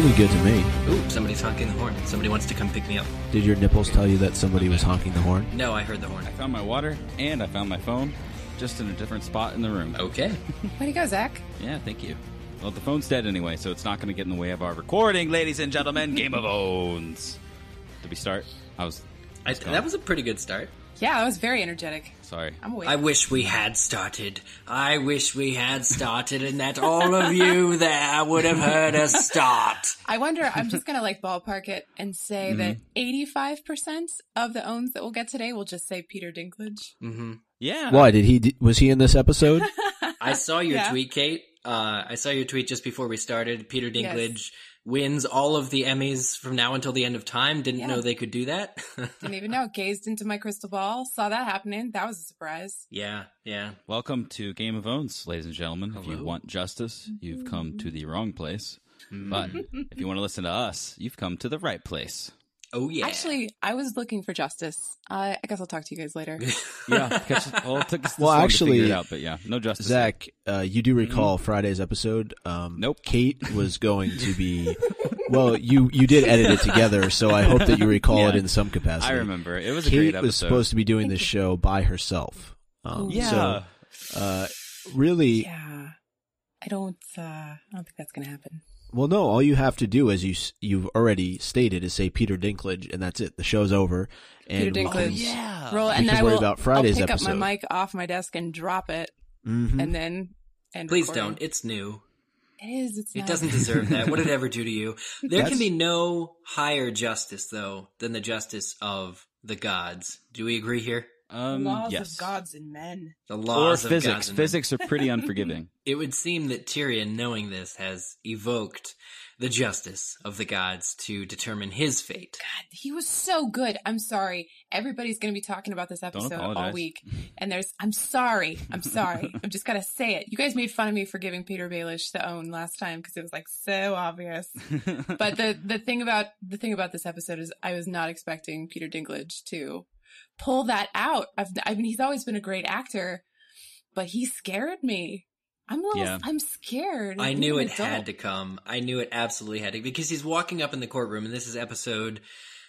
sounded good to me. Ooh, somebody's honking the horn. Somebody wants to come pick me up. Did your nipples tell you that somebody was honking the horn? No, I heard the horn. I found my water and I found my phone, just in a different spot in the room. Okay. Way to go, Zach. Yeah, thank you. Well, the phone's dead anyway, so it's not going to get in the way of our recording, ladies and gentlemen. Game of Owns. Did we start? I was. I, that was a pretty good start. Yeah, that was very energetic. Sorry. I'm awake. I wish we had started. I wish we had started and that all of you there would have heard us start. I wonder, I'm just going to like ballpark it and say that 85% of the owns that we'll get today will just say Peter Dinklage. hmm Yeah. Why did he? Was he in this episode? I saw your Yeah. tweet, Kate. Uh, I saw your tweet just before we started. Peter Yes. Dinklage wins all of the Emmys from now until the end of time. Didn't Yeah. know they could do that. Didn't even know. Gazed into my crystal ball, saw that happening. That was a surprise. yeah, yeah. Welcome to Game of Owns, ladies and gentlemen. If you want justice, you've come to the wrong place. Mm. But if you want to listen to us, you've come to the right place. Oh yeah. Actually, I was looking for justice. Uh, I guess I'll talk to you guys later. Yeah. catch- well, it took us Well, long to actually, figure it out, but yeah, no justice. Zach, uh, you do recall Friday's episode? Um, Nope. Kate was going to be. Well, you you did edit it together, so I hope that you recall it in some capacity. I remember it was a Kate great episode. was supposed to be doing this show by herself. Um, yeah. So, uh, really, yeah. I don't, uh, I don't think that's going to happen. Well, no. All you have to do, as you you've already stated, is say Peter Dinklage, and that's it. The show's over. And Peter we can- Dinklage. yeah. Roll, and can then I worry will about Friday's I'll pick up my mic off my desk and drop it, Mhm. and then and Please recording. don't. It's new. It is. It's It not. doesn't deserve that. What did it ever do to you? There That's- can be no higher justice, though, than the justice of the gods. Do we agree here? Um, laws yes. of gods and men. The Or laws of physics. gods. and- Physics are pretty unforgiving. It would seem that Tyrion, knowing this, has evoked the justice of the gods to determine his fate. God, he was so good. I'm sorry. Everybody's going to be talking about this episode all week. And there's, I'm sorry. I'm sorry. I'm just going to say it. You guys made fun of me for giving Petyr Baelish the own last time because it was like so obvious. But the, the thing about, the thing about this episode is I was not expecting Peter Dinklage to pull that out. I've, I mean, he's always been a great actor, but he scared me. I'm a little, Yeah. I'm scared. I knew it had to come. I knew it absolutely had to because he's walking up in the courtroom and this is episode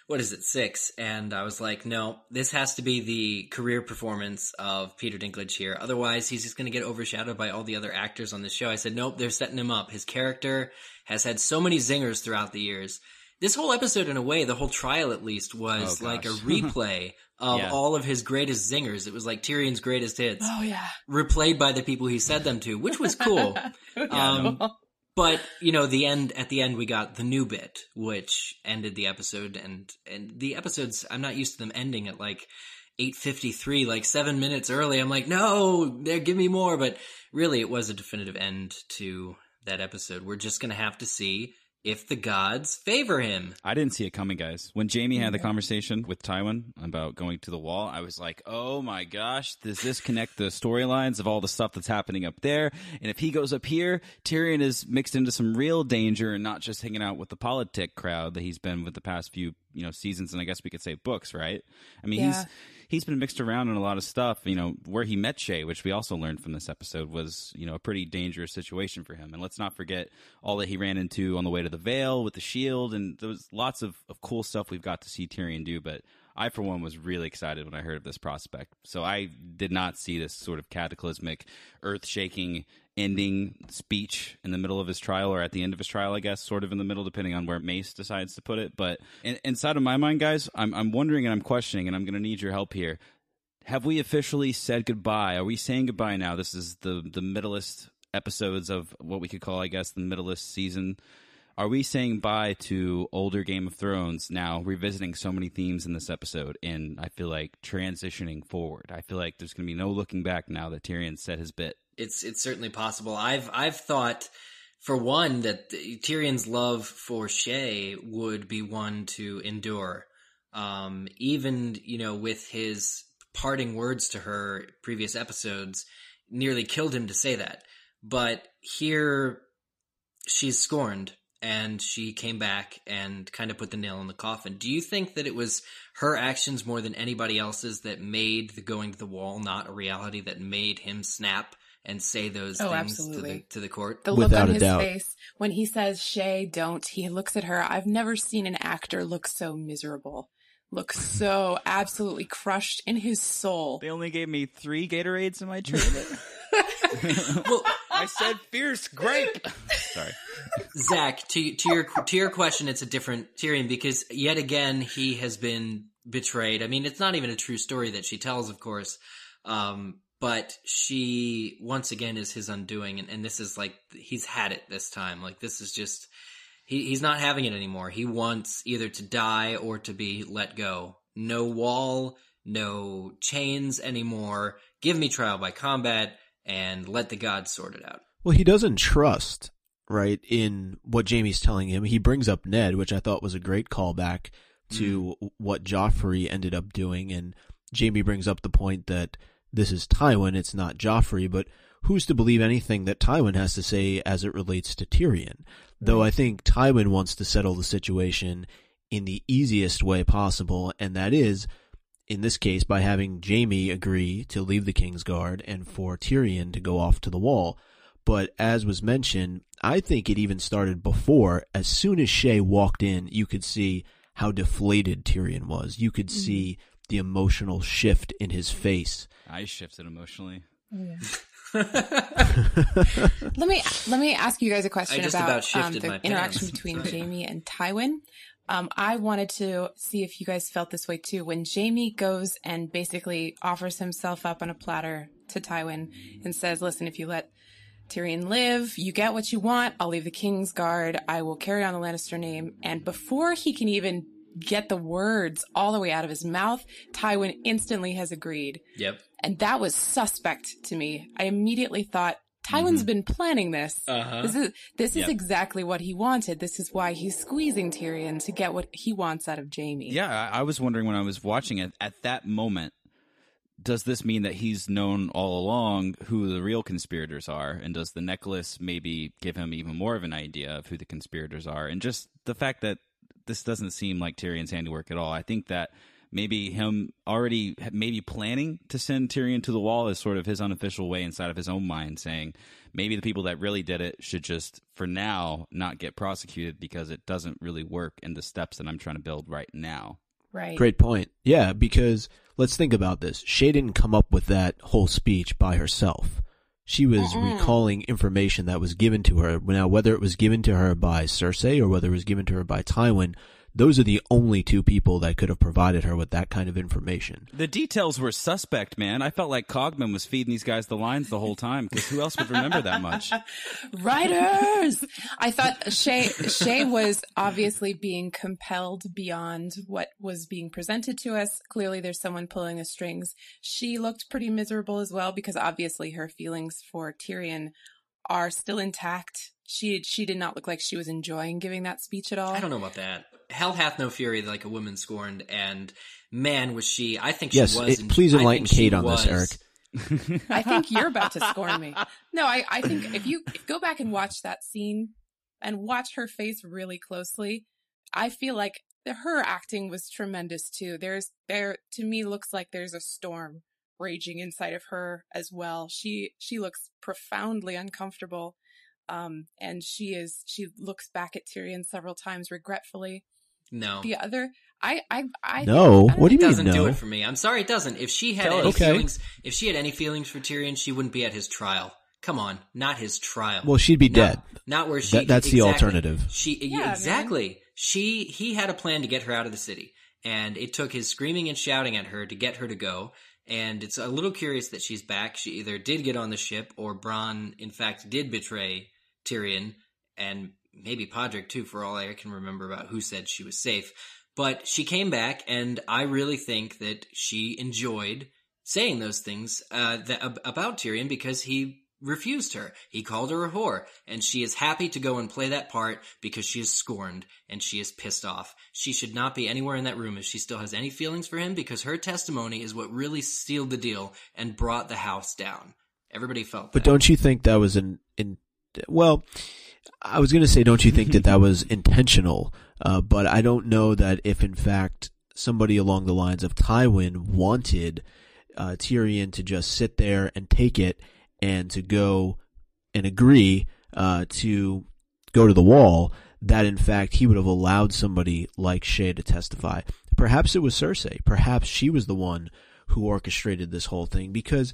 what is it, six? And I was like, no, this has to be the career performance of Peter Dinklage here. Otherwise, he's just going to get overshadowed by all the other actors on the show. I said, nope, they're setting him up. His character has had so many zingers throughout the years. This whole episode, in a way, the whole trial at least, was Oh, like a replay of Yeah. all of his greatest zingers. It was like Tyrion's greatest hits, Oh yeah. replayed by the people he said them to, which was cool. Um, but you know, the end at the end we got the new bit, which ended the episode, and and the episodes I'm not used to them ending at like. 853 like 7 minutes early i'm like no there give me more but really it was a definitive end to that episode we're just going to have to see if the gods favor him I didn't see it coming, guys. When Jaime had the mm-hmm. conversation with Tywin about going to the wall, I was like, "Oh my gosh, does this connect the storylines of all the stuff that's happening up there? And if he goes up here, Tyrion is mixed into some real danger and not just hanging out with the politic crowd that he's been with the past few, you know, seasons and I guess we could say books, right? I mean, Yeah. he's he's been mixed around in a lot of stuff. You know, where he met Shae, which we also learned from this episode, was you know a pretty dangerous situation for him. And let's not forget all that he ran into on the way to the Vale with the shield, and there was lots of, of cool stuff we've got to see Tyrion do. But I, for one, was really excited when I heard of this prospect. So I did not see this sort of cataclysmic, earth-shaking ending speech in the middle of his trial or at the end of his trial, I guess, sort of in the middle, depending on where Mace decides to put it. But in, inside of my mind, guys, I'm, I'm wondering and I'm questioning, and I'm going to need your help here. Have we officially said goodbye? Are we saying goodbye now? This is the the middleest episodes of what we could call, I guess, the middleest season. Are we saying bye to older Game of Thrones now, revisiting so many themes in this episode, and I feel like transitioning forward? I feel like there's going to be no looking back now that Tyrion said his bit. It's it's certainly possible. I've I've thought for one that Tyrion's love for Shae would be one to endure. Um, even you know with his parting words to her previous episodes nearly killed him to say that. But here she's scorned and she came back and kind of put the nail in the coffin. Do you think that it was her actions more than anybody else's that made the going to the wall not a reality that made him snap and say those Oh, things to absolutely. the to the court. The look Without on a his doubt. face when he says, Shae, don't, he looks at her. I've never seen an actor look so miserable, look so absolutely crushed in his soul. They only gave me three Gatorades in my trailer. well, I said fierce grape. Sorry. Zach, to to your to your question, it's a different Tyrion because yet again he has been betrayed. I mean, it's not even a true story that she tells, of course, um, but she once again is his undoing, and, and this is like he's had it this time. Like this is just he, he's not having it anymore. He wants either to die or to be let go. No wall, no chains anymore. Give me trial by combat and let the gods sort it out. Well, he doesn't trust, right, in what Jaime's telling him. He brings up Ned, which I thought was a great callback to mm. what Joffrey ended up doing. And Jaime brings up the point that this is Tywin, it's not Joffrey, but who's to believe anything that Tywin has to say as it relates to Tyrion? Though I think Tywin wants to settle the situation in the easiest way possible, and that is in this case by having Jaime agree to leave the Kingsguard and for Tyrion to go off to the wall. But as was mentioned, I think it even started before. As soon as Shae walked in, you could see how deflated Tyrion was. You could mm-hmm. see the emotional shift in his face. I shifted emotionally. Let me let me ask you guys a question about, about um, the interaction pants. between Sorry. Jaime and Tywin. Um, I wanted to see if you guys felt this way too. When Jaime goes and basically offers himself up on a platter to Tywin and says, "Listen, if you let Tyrion live, you get what you want. I'll leave the King's Guard. I will carry on the Lannister name." And before he can even get the words all the way out of his mouth, Tywin instantly has agreed. Yep. And that was suspect to me. I immediately thought, Tywin's been planning this. Uh-huh. This is this is Yep. exactly what he wanted. This is why he's squeezing Tyrion to get what he wants out of Jaime. Yeah, I I was wondering when I was watching it at that moment. Does this mean that he's known all along who the real conspirators are? And does the necklace maybe give him even more of an idea of who the conspirators are? And just the fact that this doesn't seem like Tyrion's handiwork at all. I think that maybe him already maybe planning to send Tyrion to the wall is sort of his unofficial way inside of his own mind saying maybe the people that really did it should just for now not get prosecuted because it doesn't really work in the steps that I'm trying to build right now. Right. Great point. Yeah, because let's think about this. Shae didn't come up with that whole speech by herself. She was Mm-mm. recalling information that was given to her. Now, whether it was given to her by Cersei or whether it was given to her by Tywin, those are the only two people that could have provided her with that kind of information. The details were suspect, man. I felt like Cogman was feeding these guys the lines the whole time because who else would remember that much? Writers. I thought Shae Shae was obviously being compelled beyond what was being presented to us. Clearly there's someone pulling the strings. She looked pretty miserable as well because obviously her feelings for Tyrion are still intact. She she did not look like she was enjoying giving that speech at all. I don't know about that. Hell hath no fury like a woman scorned, and man was she. I think she Yes, was. it- en- please enlighten Kate on this, Eric. I think you're about to scorn me. No, I, I think if you if go back and watch that scene and watch her face really closely, I feel like the, her acting was tremendous too. There's there to me looks like there's a storm raging inside of her as well. She she looks profoundly uncomfortable. Um, and she is she looks back at Tyrion several times regretfully. No, The other I I I No, I what do you it mean doesn't do it for me. I'm sorry, it doesn't. If she had Tell any. Okay. feelings, if she had any feelings for Tyrion, she wouldn't be at his trial. Come on, not his trial. Well, she'd be Not- dead. Not where she. That- that's the alternative. She Yeah, man. exactly. She he had a plan to get her out of the city, and it took his screaming and shouting at her to get her to go. And it's a little curious that she's back. She either did get on the ship, or Bronn, in fact, did betray Tyrion, and maybe Podrick too, for all I can remember about who said she was safe. But she came back, and I really think that she enjoyed saying those things uh, that, ab- about Tyrion because he refused her. He called her a whore, and she is happy to go and play that part because she is scorned and she is pissed off. She should not be anywhere in that room if she still has any feelings for him because her testimony is what really sealed the deal and brought the house down. Everybody felt But that. don't you think that was an in? Well, I was going to say, don't you think that that was intentional? Uh, but I don't know that if, in fact, somebody along the lines of Tywin wanted uh, Tyrion to just sit there and take it and to go and agree uh, to go to the wall, that in fact he would have allowed somebody like Shae to testify. Perhaps it was Cersei. Perhaps she was the one who orchestrated this whole thing because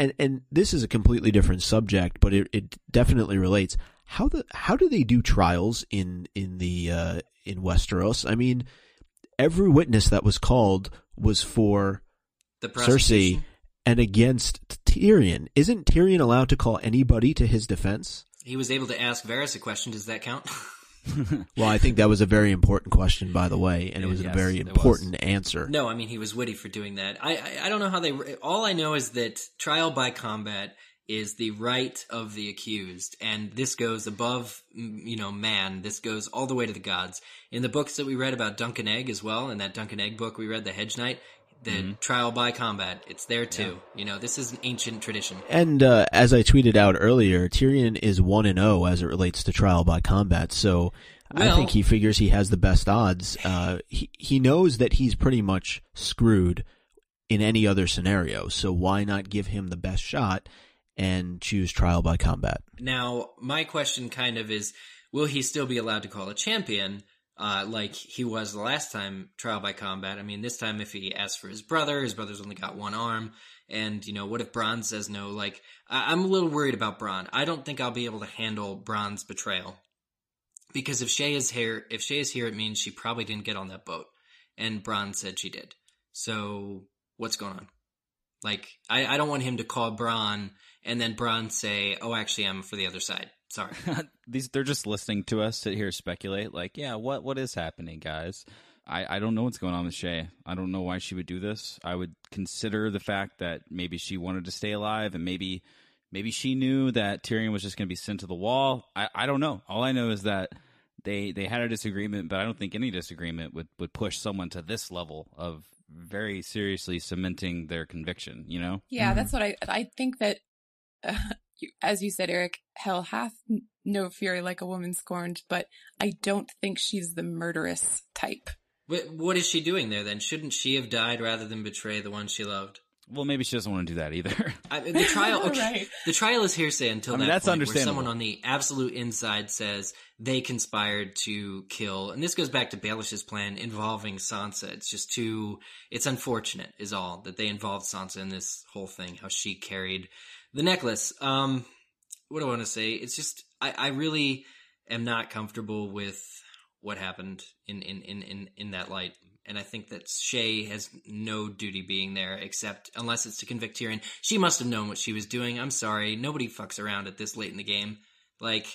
and and this is a completely different subject, but it, it definitely relates. How the how do they do trials in in the uh, in Westeros? I mean, every witness that was called was for The Cersei and against Tyrion. Isn't Tyrion allowed to call anybody to his defense? He was able to ask Varys a question. Does that count? Well, I think that was a very important question, by the way, and it was Yes, a very important answer. no, I mean he was witty for doing that. I, I I don't know how they. All I know is that trial by combat is the right of the accused, and this goes above you know man. This goes all the way to the gods. In the books that we read about Dunk and Egg as well, in that Dunk and Egg book we read, The Hedge Knight, the trial by combat, it's there too. You know, this is an ancient tradition. And uh, as I tweeted out earlier, Tyrion is one and zero as it relates to trial by combat. So I think he figures he has the best odds. Uh, he he knows that he's pretty much screwed in any other scenario. So why not give him the best shot and choose trial by combat? Now, my question kind of is will he still be allowed to call a champion uh, like he was the last time trial by combat? I mean, this time if he asks for his brother, his brother's only got one arm. And, you know, what if Bronn says no? Like, I- I'm a little worried about Bronn. I don't think I'll be able to handle Bronn's betrayal. Because if Shae is here, if Shae is here, it means she probably didn't get on that boat. And Bronn said she did. So, what's going on? Like, I, I don't want him to call Bronn and then Bronn say, "Oh, actually, I'm for the other side." Sorry. These they're just listening to us sit here speculate. Like, yeah, what what is happening, guys? I, I don't know what's going on with Shae. I don't know why she would do this. I would consider the fact that maybe she wanted to stay alive, and maybe maybe she knew that Tyrion was just going to be sent to the wall. I, I don't know. All I know is that they they had a disagreement, but I don't think any disagreement would would push someone to this level of very seriously cementing their conviction. You know? Yeah, that's what I I think that uh, you, as you said Eric, hell hath no fury like a woman scorned, but I don't think she's the murderous type. What, what is she doing there then? Shouldn't she have died rather than betray the one she loved? Well, maybe she doesn't want to do that either. I, the trial, okay, Right. the trial is hearsay until I mean, that that's point, understandable. where someone on the absolute inside says they conspired to kill, and this goes back to Baelish's plan involving Sansa. It's just too, it's unfortunate, is all that they involved Sansa in this whole thing. How she carried the necklace. Um, what do I want to say? It's just I, I really am not comfortable with what happened in in, in, in in that light. And I think that Shae has no duty being there except unless it's to convict Tyrion. She must have known what she was doing. I'm sorry. Nobody fucks around at this late in the game. Like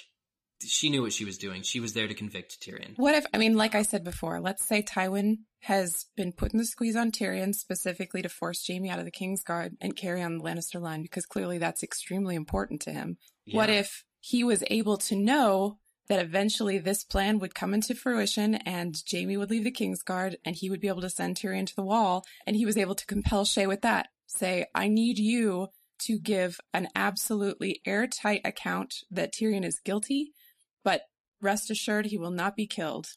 she knew what she was doing. She was there to convict Tyrion. What if I mean, like I said before, let's say Tywin has been putting the squeeze on Tyrion specifically to force Jaime out of the King's Guard and carry on the Lannister line because clearly that's extremely important to him. What if he was able to know that eventually this plan would come into fruition and Jaime would leave the King's Guard and he would be able to send Tyrion to the wall and he was able to compel Shae with that. Say, I need you to give an absolutely airtight account that Tyrion is guilty, but rest assured he will not be killed.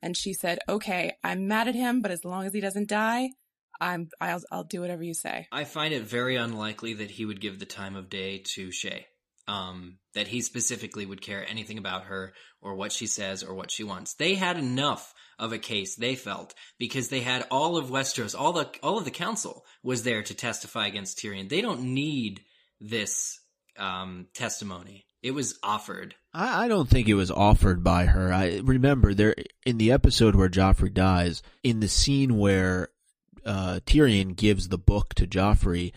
And she said, okay, I'm mad at him, but as long as he doesn't die, I'm, I'll, I'll do whatever you say. I find it very unlikely that he would give the time of day to Shae. Um, that he specifically would care anything about her or what she says or what she wants. They had enough of a case, they felt, because they had all of Westeros, all the all of the council was there to testify against Tyrion. They don't need this um, testimony. It was offered. I, I don't think it was offered by her. I remember there in the episode where Joffrey dies, in the scene where uh, Tyrion gives the book to Joffrey,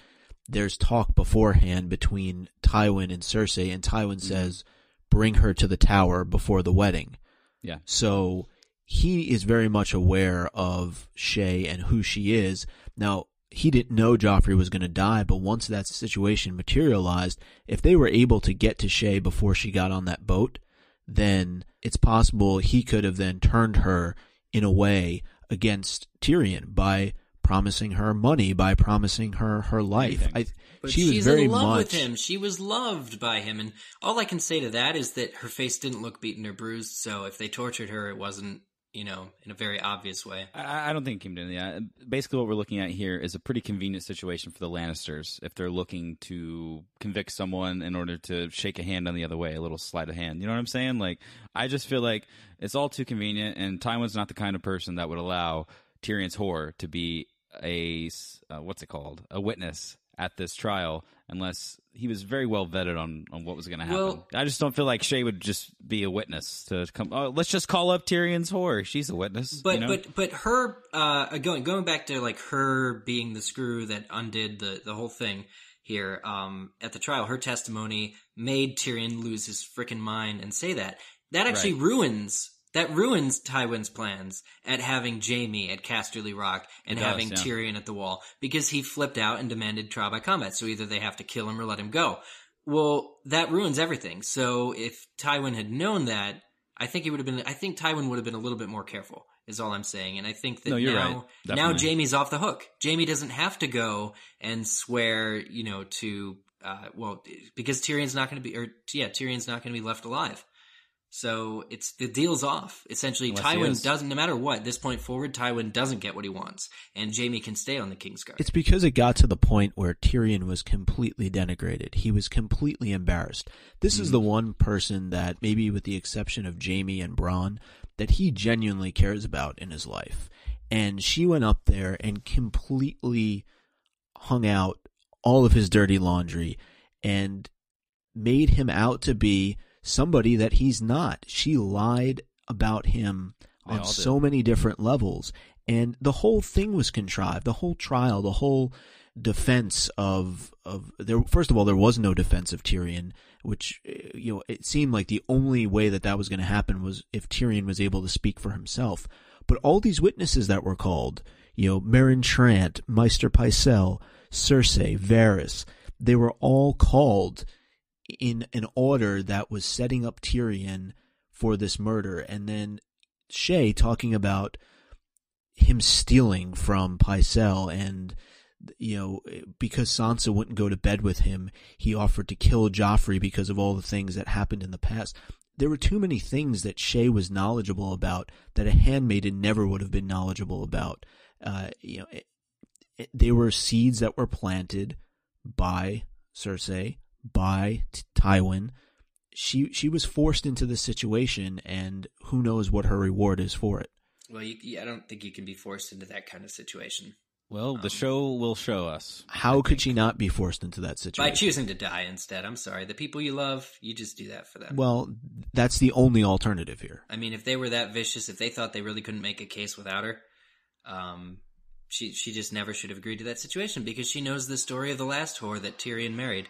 there's talk beforehand between Tywin and Cersei, and Tywin says, "Bring her to the tower before the wedding." Yeah. So he is very much aware of Shae and who she is. Now, he didn't know Joffrey was going to die, but once that situation materialized, if they were able to get to Shae before she got on that boat, then it's possible he could have then turned her in a way against Tyrion by promising her money, by promising her her life. I, But she was very in love much with him. She was loved by him, and all I can say to that is that her face didn't look beaten or bruised. So if they tortured her, it wasn't you know, in a very obvious way. I, I don't think it came down to that. Basically, what we're looking at here is a pretty convenient situation for the Lannisters if they're looking to convict someone in order to shake a hand on the other way, a little sleight of hand. You know what I'm saying? Like, I just feel like it's all too convenient, and Tywin's not the kind of person that would allow Tyrion's whore to be a uh, what's it called a witness at this trial unless he was very well vetted on, on what was going to happen. Well- I just don't feel like Shae would just be a witness to come. Oh, let's just call up Tyrion's whore. She's a witness. But you know? but but her uh, going going back to like her being the screw that undid the the whole thing here um, at the trial. Her testimony made Tyrion lose his freaking mind and say that. That actually Right. ruins that ruins Tywin's plans at having Jaime at Casterly Rock and does, having yeah. Tyrion at the wall because he flipped out and demanded trial by combat. So either they have to kill him or let him go. Well, that ruins everything. So if Tywin had known that, I think he would have been. I think Tywin would have been a little bit more careful. Is all I'm saying. And I think that No, now, right. now. Jaime's off the hook. Jaime doesn't have to go and swear, you know, to uh, well, because Tyrion's not going to be, or yeah, Tyrion's not going to be left alive. So it's the deal's off. Essentially, Unless Tywin doesn't. No matter what, this point forward, Tywin doesn't get what he wants, and Jaime can stay on the Kingsguard. It's because it got to the point where Tyrion was completely denigrated. He was completely embarrassed. This is hmm. the one person that, maybe with the exception of Jaime and Bronn, that he genuinely cares about in his life. And she went up there and completely hung out all of his dirty laundry and made him out to be somebody that he's not. She lied about him They on did. so many different levels. And the whole thing was contrived. The whole trial, the whole defense of of there. First of all, there was no defense of Tyrion, which eh, you know it seemed like the only way that that was going to happen was if Tyrion was able to speak for himself. But all these witnesses that were called, you know, Meryn Trant, Maester Pycelle, Cersei, Varys, they were all called in an order that was setting up Tyrion for this murder, and then Shae talking about him stealing from Pycelle and you know because Sansa wouldn't go to bed with him he offered to kill Joffrey because of all the things that happened in the past. There were too many things that Shae was knowledgeable about that a handmaiden never would have been knowledgeable about. Uh, you know it, it, they were seeds that were planted by Cersei by T- Tywin she she was forced into this situation and who knows what her reward is for it well, you, you- I don't think you can be forced into that kind of situation well, the Um, show will show us. How could she not be forced into that situation? by choosing to die instead. I'm sorry, the people you love, you just do that for them. Well, that's the only alternative here. I mean, if they were that vicious, if they thought they really couldn't make a case without her, um, she she just never should have agreed to that situation because she knows the story of the last whore that Tyrion married,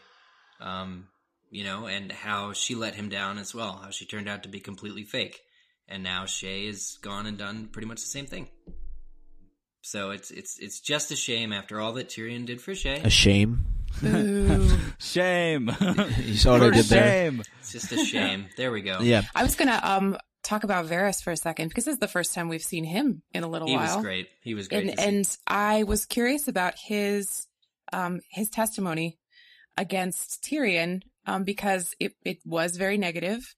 um, you know, and how she let him down as well. How she turned out to be completely fake, and now Shae is gone and done pretty much the same thing. So it's it's it's just a shame after all that Tyrion did for Shae. A shame. Shame. You saw what I For did there? shame. It's just a shame. There we go. Yeah. I was gonna um talk about Varys for a second because this is the first time we've seen him in a little he while. He was great. He was great. and and I was curious about his um his testimony against Tyrion um because it it was very negative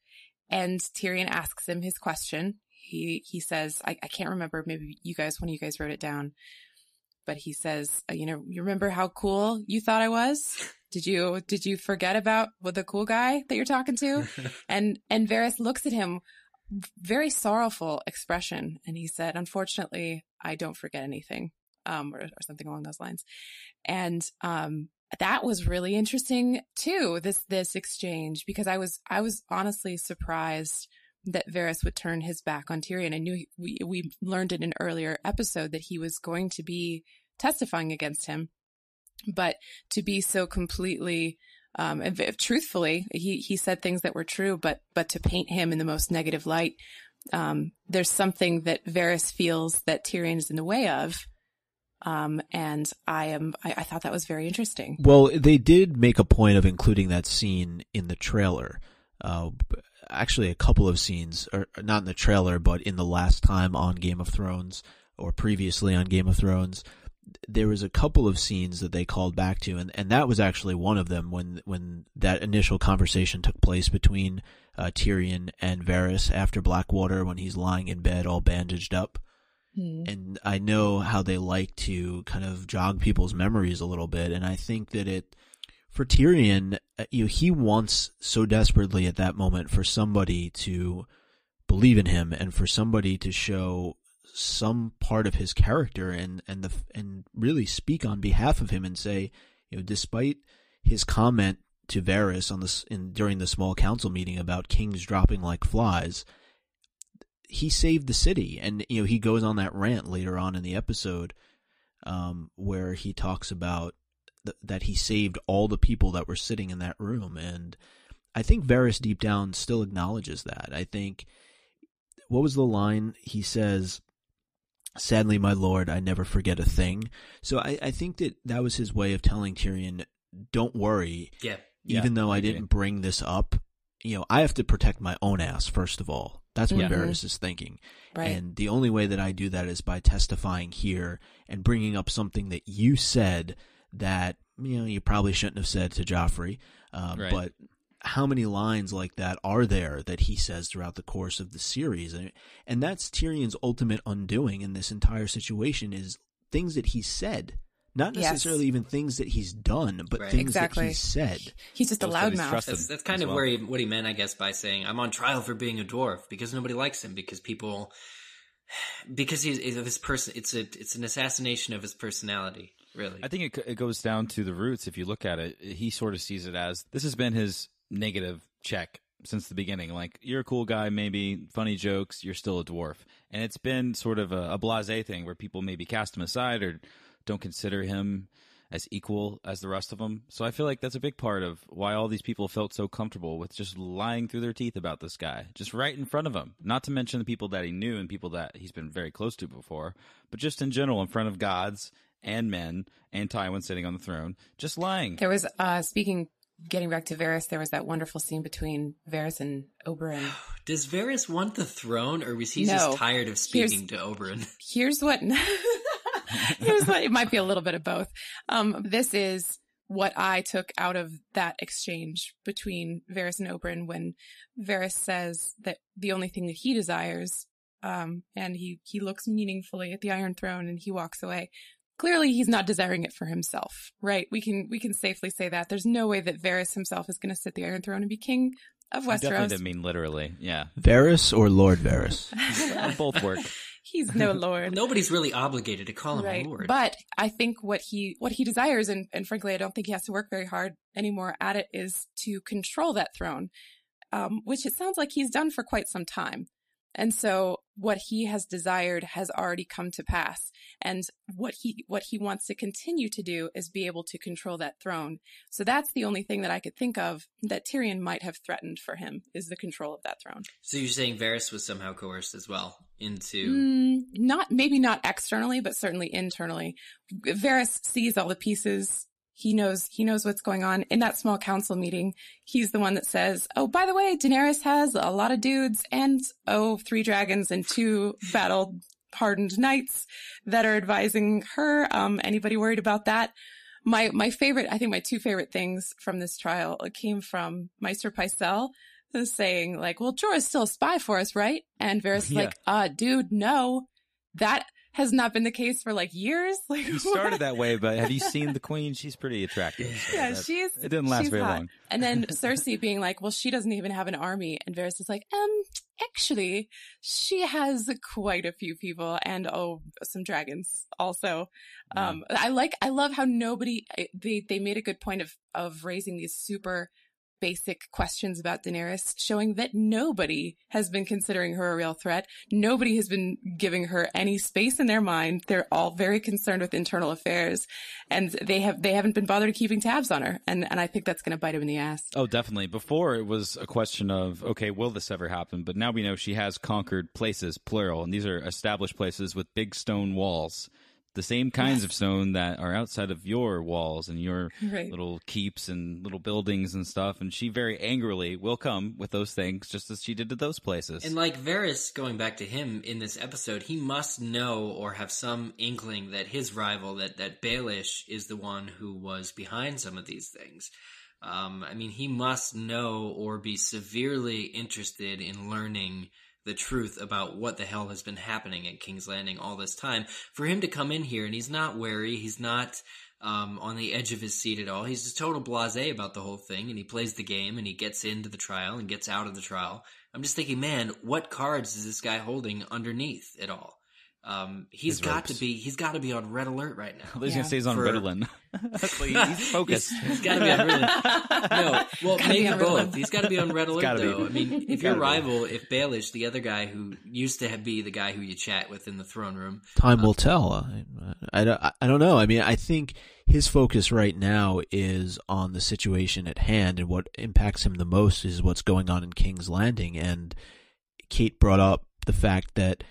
and Tyrion asks him his question. He he says I, I can't remember maybe you guys one of you guys wrote it down. But he says, uh, you know, you remember how cool you thought I was? Did you did you forget about what the cool guy that you're talking to? and and Varys looks at him very sorrowful expression and he said unfortunately i don't forget anything um or, or something along those lines and um that was really interesting too this this exchange because i was i was honestly surprised that Varys would turn his back on Tyrion. I knew he, we we learned in an earlier episode that he was going to be testifying against him, but to be so completely um, v- truthfully, he he said things that were true, but but to paint him in the most negative light, um, there's something that Varys feels that Tyrion is in the way of, um, and I am I, I thought that was very interesting. Well, they did make a point of including that scene in the trailer. Uh, actually, a couple of scenes, or not in the trailer, but in the last time on Game of Thrones or previously on Game of Thrones, there was a couple of scenes that they called back to, and, and that was actually one of them when when that initial conversation took place between uh, Tyrion and Varys after Blackwater when he's lying in bed all bandaged up. Hmm. And I know how they like to kind of jog people's memories a little bit, and I think that it for Tyrion, uh, you know, he wants so desperately at that moment for somebody to believe in him and for somebody to show some part of his character and and the and really speak on behalf of him and say, you know, despite his comment to Varys on this in during the small council meeting about kings dropping like flies, he saved the city, and you know he goes on that rant later on in the episode, um, where he talks about th- that he saved all the people that were sitting in that room, and I think Varys deep down still acknowledges that. I think what was the line he says sadly my lord i never forget a thing. So I, I think that that was his way of telling tyrion don't worry. Yeah. even Yeah, though i didn't bring this up you know i have to protect my own ass first of all that's what Mhm. Varys is thinking Right. and the only way that i do that is by testifying here and bringing up something that you said that you know you probably shouldn't have said to joffrey um, Right. but how many lines like that are there that he says throughout the course of the series and, and that's Tyrion's ultimate undoing in this entire situation is things that he said not Yes. necessarily even things that he's done but Right. things Exactly. that he said He's just a Those that he's loudmouth. That's that's kind of well. where he, what he meant, I guess, by saying I'm on trial for being a dwarf because nobody likes him because people because he's of his person. It's a it's an assassination of his personality. Really, I think it, it goes down to the roots. If you look at it, he sort of sees it as this has been his negative check since the beginning. Like you're a cool guy, maybe funny jokes, you're still a dwarf, and it's been sort of a, a blasé thing where people maybe cast him aside or don't consider him as equal as the rest of them. So I feel like that's a big part of why all these people felt so comfortable with just lying through their teeth about this guy, just right in front of him. Not to mention the people that he knew and people that he's been very close to before, but just in general in front of gods and men and Tywin sitting on the throne, just lying. There was, uh, speaking, getting back to Varys, there was that wonderful scene between Varys and Oberyn. does Varys want the throne, or was he No. just tired of speaking to Oberyn? Here's what, here's what, it might be a little bit of both. Um, this is what I took out of that exchange between Varys and Oberyn when Varys says that the only thing that he desires, um, and he, he looks meaningfully at the Iron Throne and he walks away. Clearly he's not desiring it for himself, right? We can, we can safely say that. There's no way that Varys himself is going to sit the Iron Throne and be king of I definitely Westeros. didn't mean literally. Yeah. Varys or Lord Varys both work. He's no lord. Nobody's really obligated to call him right. lord. But I think what he what he desires, and, and frankly, I don't think he has to work very hard anymore at it, is to control that throne, um, which it sounds like he's done for quite some time. And so what he has desired has already come to pass. And what he what he wants to continue to do is be able to control that throne. So that's the only thing that I could think of that Tyrion might have threatened for him is the control of that throne. so you're saying Varys was somehow coerced as well into Mm, not maybe not externally, but certainly internally. Varys sees all the pieces. He knows he knows what's going on in that small council meeting. He's the one that says, "Oh, by the way, Daenerys has a lot of dudes and oh, three dragons and two battle hardened knights that are advising her. Um, anybody worried about that?" My my favorite, I think my two favorite things from this trial came from Maester Pycelle saying like, "Well, Jorah's still a spy for us, right?" And Varys Yeah. like, "Uh, dude, no, that has not been the case for like years." Like, He started that way, but have you seen the queen? She's pretty attractive. so Yeah, that- she's. It didn't last very hot. long. And then Cersei being like, "Well, she doesn't even have an army," and Varys is like, "Um, actually, she has quite a few people, and oh, some dragons also." Um, I like, I love how nobody they they made a good point of of raising these super basic questions about Daenerys, showing that nobody has been considering her a real threat. Nobody has been giving her any space in their mind. They're all very concerned with internal affairs, and they have they haven't been bothered keeping tabs on her. And and I think that's going to bite him in the ass. Oh, definitely. Before it was a question of, okay, will this ever happen? But now we know she has conquered places, plural, and these are established places with big stone walls the same kinds of stone that are outside of your walls and your Right. little keeps and little buildings and stuff. And she very angrily will come with those things, just as she did to those places. And like Varys, going back to him in this episode, he must know or have some inkling that his rival, that that Baelish, is the one who was behind some of these things. Um, I mean, he must know or be severely interested in learning the truth about what the hell has been happening at King's Landing all this time. For him to come in here and he's not wary, he's not um, on the edge of his seat at all. He's just total blasé about the whole thing, and he plays the game and he gets into the trial and gets out of the trial. I'm just thinking, man, what cards is this guy holding underneath it all? Um, he's His got ropes. to be he's got to be on red alert right now. I was Yeah. gonna say he's on For- Ritalin. That's he- he's focused. He's- he's got to be on red alert. No, well, Gotta maybe both. alert. He's got to be on red alert, gotta be. though. I mean, if your gotta be. rival, if Baelish, the other guy who used to have- be the guy who you chat with in the throne room, Time will tell. I, I, don't- I don't know. I mean, I think his focus right now is on the situation at hand, and what impacts him the most is what's going on in King's Landing. And Kate brought up the fact that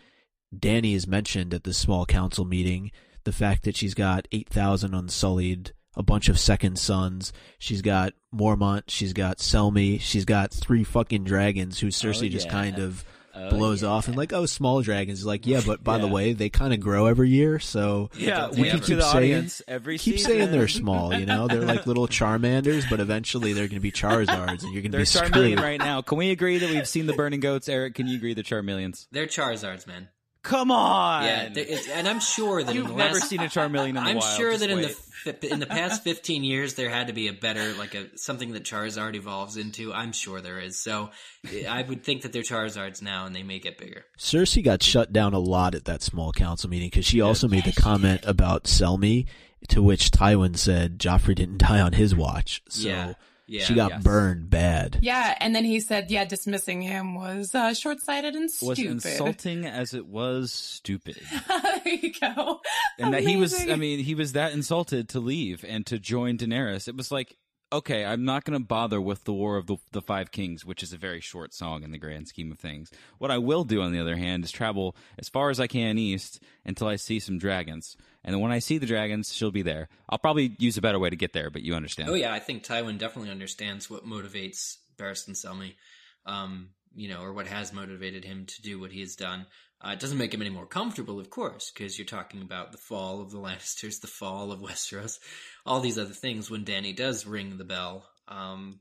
Dany is mentioned at the small council meeting, the fact that she's got 8,000 unsullied, a bunch of second sons, she's got Mormont, she's got Selmy, she's got three fucking dragons who oh, Cersei just yeah. kind of Oh, blows yeah. off and like, oh, small dragons. Like, yeah, but by the way, they kind of grow every year, so Yeah, Don't you wink can keep the saying every keep season. saying they're small. You know, they're like little Charmanders, but eventually they're going to be Charizards, and you're going to They're be screwed. Charmeleon right now. Can we agree that we've seen the burning goats, Eric? Can you agree they're Charmeleons? they're Charizards, man. Come on. Yeah, there- it's, and I'm sure that You've the never last seen a Charmeleon in the I'm wild. sure Just that in the in the past 15 years there had to be a better like a something that Charizard evolves into. I'm sure there is. So I would think that they're Charizards now, and they may get bigger. Cersei got shut down a lot at that small council meeting because she also made the comment about Selmy, to which Tywin said Joffrey didn't die on his watch, so Yeah, yeah, she got yes. burned bad. Yeah, and then he said, yeah, dismissing him was uh, short-sighted and was insulting as it was stupid. there you go. and that he was—I mean he was that insulted to leave and to join daenerys it was like okay i'm not going to bother with the war of the, the five kings which is a very short song in the grand scheme of things. What i will do on the other hand is travel as far as i can east until i see some dragons. And when i see the dragons she'll be there. I'll probably use a better way to get there but you understand. Oh yeah, I think Tywin definitely understands what motivates Barristan Selmy, um, you know, or what has motivated him to do what he has done. Uh, it doesn't make him any more comfortable, of course, because you're talking about the fall of the Lannisters, the fall of Westeros, all these other things. When Dany does ring the bell, um,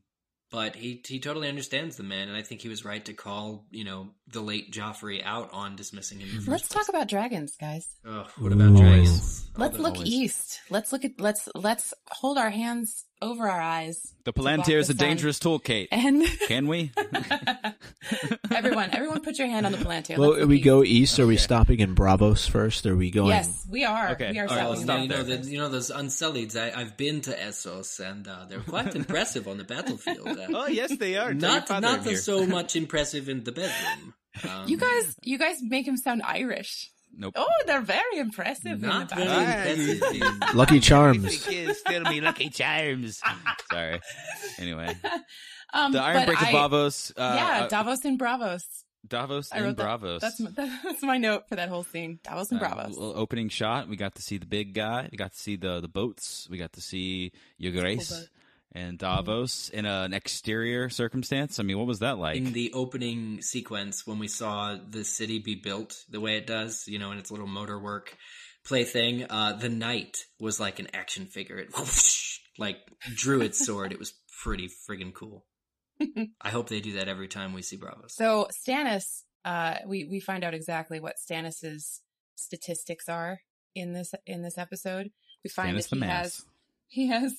but he he totally understands the man, and I think he was right to call you know the late Joffrey out on dismissing him. in Let's place. talk about dragons, guys. Oh, what about Ooh. dragons? Let's look always. east. Let's look at let's let's hold our hands over our eyes. the to palantir is the a sun. dangerous tool kate And can we everyone, everyone, put your hand on the palantir. Well, Let's we east. go east. Are we Okay. stopping in Braavos first? Or are we going? Yes, we are. Okay. We are All right, Well, let's stopping stop you know, there. the, you know those unsullieds. I, I've been to Essos, and uh, they're quite impressive on the battlefield. Uh, oh yes they are not not so much impressive in the bedroom. Um, You guys, you guys make him sound Irish. Nope Oh, they're very impressive. in not the very battle. impressive. in- Lucky Charms. Still me lucky charms. Sorry. Anyway, Um, the Iron but Break of I- Braavos. Uh, yeah, uh, Davos and Braavos. Davos and wrote that. Braavos. That's my, that's my note for that whole scene. Davos and Uh, Braavos. little opening shot. We got to see the big guy. We got to see the the boats. We got to see Yogres boat. And Davos in an exterior circumstance. I mean, what was that like? in the opening sequence when we saw the city be built the way it does, you know, in its little motor work plaything, uh, the knight was like an action figure. It whoosh, like drew its sword. It was pretty friggin' cool. I hope they do that every time we see Braavos. So Stannis, uh, we we find out exactly what Stannis's statistics are in this in this episode. We find Stannis that the he Manus. has he has